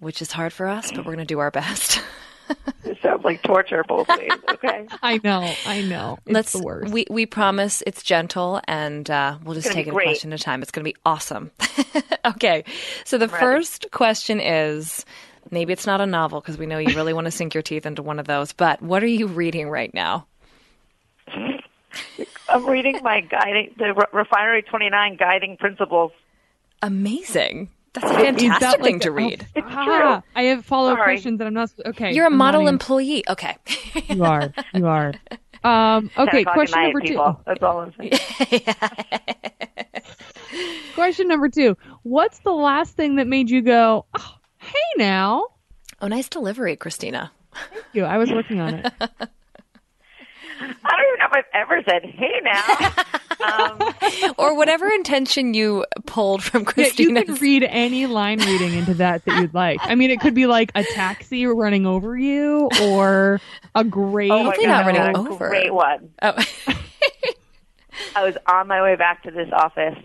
Speaker 4: which is hard for us, but we're going to do our best.
Speaker 2: it sounds like torture both ways. Okay.
Speaker 5: I know, I know. It's
Speaker 4: Let's.
Speaker 5: the worst.
Speaker 4: We we promise it's gentle, and uh, we'll just take
Speaker 2: be
Speaker 4: it a question at a time. It's going to be awesome. okay, so the
Speaker 2: ready.
Speaker 4: first question is. Maybe it's not a novel because we know you really want to sink your teeth into one of those. But what are you reading right now?
Speaker 2: I'm reading my guiding, the Re- Refinery 29 guiding principles.
Speaker 4: Amazing. That's a
Speaker 5: Is that
Speaker 4: fantastic
Speaker 5: like
Speaker 4: thing
Speaker 5: the-
Speaker 4: to read.
Speaker 2: It's
Speaker 5: Ah, I have follow up questions that I'm not. Okay,
Speaker 4: You're a
Speaker 5: I'm not
Speaker 4: model
Speaker 5: even-
Speaker 4: employee. Okay.
Speaker 5: You are. You are. Um, okay, question
Speaker 2: at night,
Speaker 5: number two.
Speaker 2: That's all I'm saying.
Speaker 5: Question number two. What's the last thing that made you go, oh, hey now?
Speaker 4: Oh, nice delivery, Christina.
Speaker 5: Thank you. I was working on it.
Speaker 2: I don't even know if I've ever said, hey now.
Speaker 4: Um, or whatever intention you pulled from
Speaker 5: Yeah, you
Speaker 4: Christina.
Speaker 5: can read any line reading into that that you'd like. I mean, it could be like a taxi running over you, or a great.
Speaker 2: Oh my
Speaker 4: Hopefully
Speaker 2: God,
Speaker 4: not running
Speaker 2: a
Speaker 4: over.
Speaker 2: Great one.
Speaker 4: Oh.
Speaker 2: I was on my way back to this office,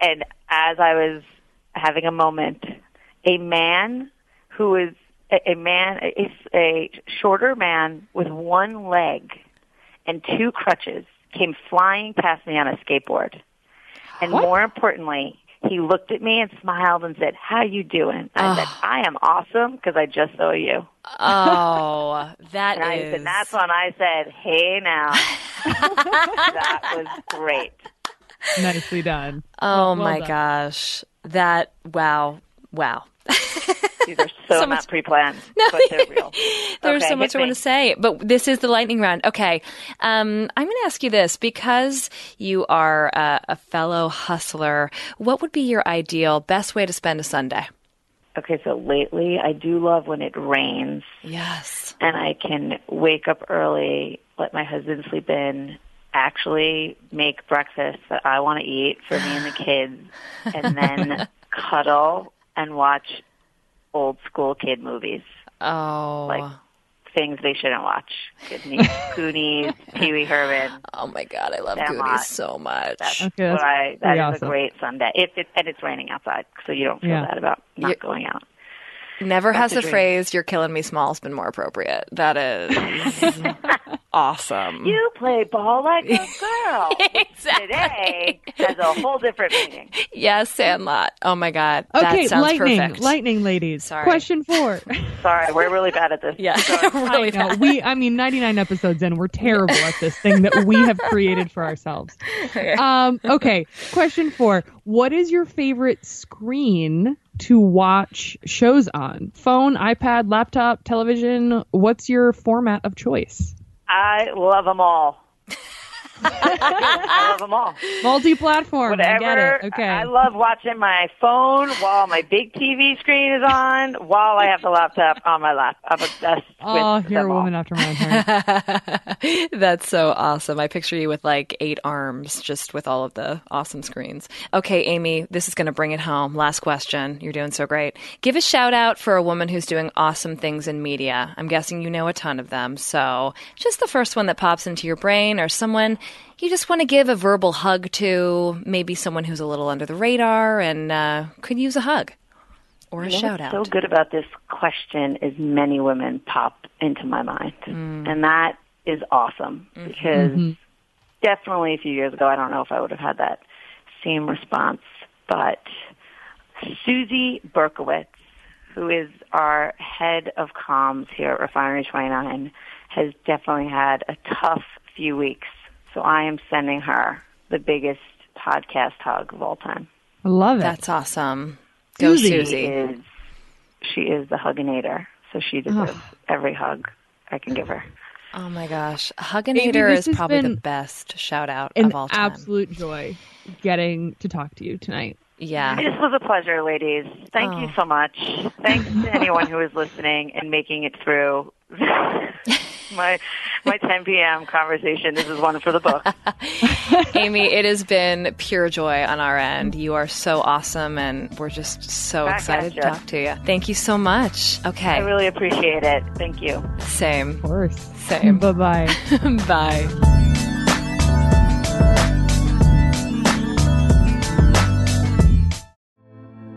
Speaker 2: and as I was having a moment, a man who is a, a man, a, a shorter man with one leg and two crutches, came flying past me on a skateboard. And more importantly, he looked at me and smiled and said, "How you doing?" I said, "I am awesome because I just saw you."
Speaker 4: oh, that
Speaker 2: And I
Speaker 4: is.
Speaker 2: said, that's when I said, "Hey now." that was great.
Speaker 5: Nicely done.
Speaker 4: oh
Speaker 5: Well
Speaker 4: my
Speaker 5: done.
Speaker 4: gosh. That, wow. Wow.
Speaker 2: These are so,
Speaker 4: So
Speaker 2: not
Speaker 4: much-
Speaker 2: pre-planned, but they're real.
Speaker 4: There's
Speaker 2: Okay,
Speaker 4: so much I want to say, but this is the lightning round. Okay. Um, I'm going to ask you this because you are uh, a fellow hustler. What would be your ideal, best way to spend a Sunday?
Speaker 2: Okay, so lately I do love when it rains
Speaker 4: Yes.
Speaker 2: and I can wake up early, let my husband sleep in, actually make breakfast that I want to eat for me and the kids, and then cuddle and watch old school kid movies.
Speaker 4: Oh.
Speaker 2: Like things they shouldn't watch. Goonies, Goonies Pee Wee Herman.
Speaker 4: Oh my God. I love
Speaker 2: Sandlot.
Speaker 4: Goonies so much.
Speaker 2: That's
Speaker 5: Okay, that's
Speaker 2: I. That
Speaker 5: pretty
Speaker 2: is
Speaker 5: awesome.
Speaker 2: a great Sunday. If it, and it's raining outside, so you don't feel
Speaker 5: Yeah.
Speaker 2: bad about not
Speaker 4: You-
Speaker 2: going out.
Speaker 4: Never
Speaker 2: That's
Speaker 4: has the phrase "You're killing me Smalls been more appropriate. That is awesome.
Speaker 2: You play ball like a girl. Today has a whole different meaning.
Speaker 4: Yes, Sandlot. Oh my God.
Speaker 5: Okay,
Speaker 4: that sounds
Speaker 5: lightning,
Speaker 4: perfect.
Speaker 5: lightning, ladies.
Speaker 4: Sorry.
Speaker 5: Question four.
Speaker 2: Sorry, we're really bad at this.
Speaker 4: Yeah,
Speaker 5: I know. We, I mean, 99 episodes in, we're terrible at this thing that we have created for ourselves. Um, okay, question four. What is your favorite screen to watch shows on? Phone, iPad, laptop, television? What's your format of choice?
Speaker 2: I love them all. I love them all.
Speaker 5: Multi-platform. I get
Speaker 2: Whatever.
Speaker 5: it. Okay.
Speaker 2: I love watching my phone while my big TV screen is on, while I have the laptop on my lap. I'm obsessed
Speaker 5: oh,
Speaker 2: with
Speaker 5: you're
Speaker 2: them
Speaker 5: a
Speaker 2: all.
Speaker 5: woman after my own heart.
Speaker 4: That's so awesome. I picture you with like eight arms just with all of the awesome screens. Okay, Amy, this is going to bring it home. Last question. You're doing so great. Give a shout out for a woman who's doing awesome things in media. I'm guessing you know a ton of them. So just the first one that pops into your brain or someone you just want to give a verbal hug to, maybe someone who's a little under the radar and uh, could use a hug or a
Speaker 2: You know
Speaker 4: shout
Speaker 2: what's
Speaker 4: out.
Speaker 2: so good about this question is many women pop into my mind,
Speaker 4: Mm.
Speaker 2: and that is awesome
Speaker 4: Mm-hmm.
Speaker 2: because definitely a few years ago, I don't know if I would have had that same response, but Susie Berkowitz, who is our head of comms here at Refinery 29, has definitely had a tough few weeks. So I am sending her the biggest podcast hug of all time.
Speaker 5: I love it.
Speaker 4: That's awesome. Go,
Speaker 2: Susie
Speaker 4: Susie.
Speaker 2: is she is the hugginator, so she deserves
Speaker 4: Ugh.
Speaker 2: every hug I can give her.
Speaker 4: Oh my gosh.
Speaker 5: Amy,
Speaker 4: Hugginator
Speaker 5: this
Speaker 4: is probably the best shout out
Speaker 5: An
Speaker 4: of all time.
Speaker 5: absolute joy getting to talk to you tonight.
Speaker 4: Yeah.
Speaker 2: This was a pleasure, ladies. Thank you
Speaker 4: Oh.
Speaker 2: so much. Thanks to anyone who is listening and making it through my my 10 p.m. conversation. This is one for the book.
Speaker 4: Amy, it has been pure joy on our end. You are so awesome, and we're just so
Speaker 2: Back
Speaker 4: excited to talk to you. Thank you so much. Okay.
Speaker 2: I really appreciate it. Thank you.
Speaker 4: Same.
Speaker 5: Of course.
Speaker 4: Same.
Speaker 5: Bye bye
Speaker 4: bye.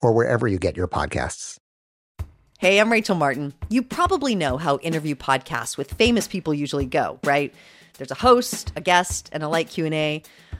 Speaker 1: or wherever you get your podcasts.
Speaker 15: Hey, I'm Rachel Martin. You probably know how interview podcasts with famous people usually go, right? There's a host, a guest, and a light Q&A.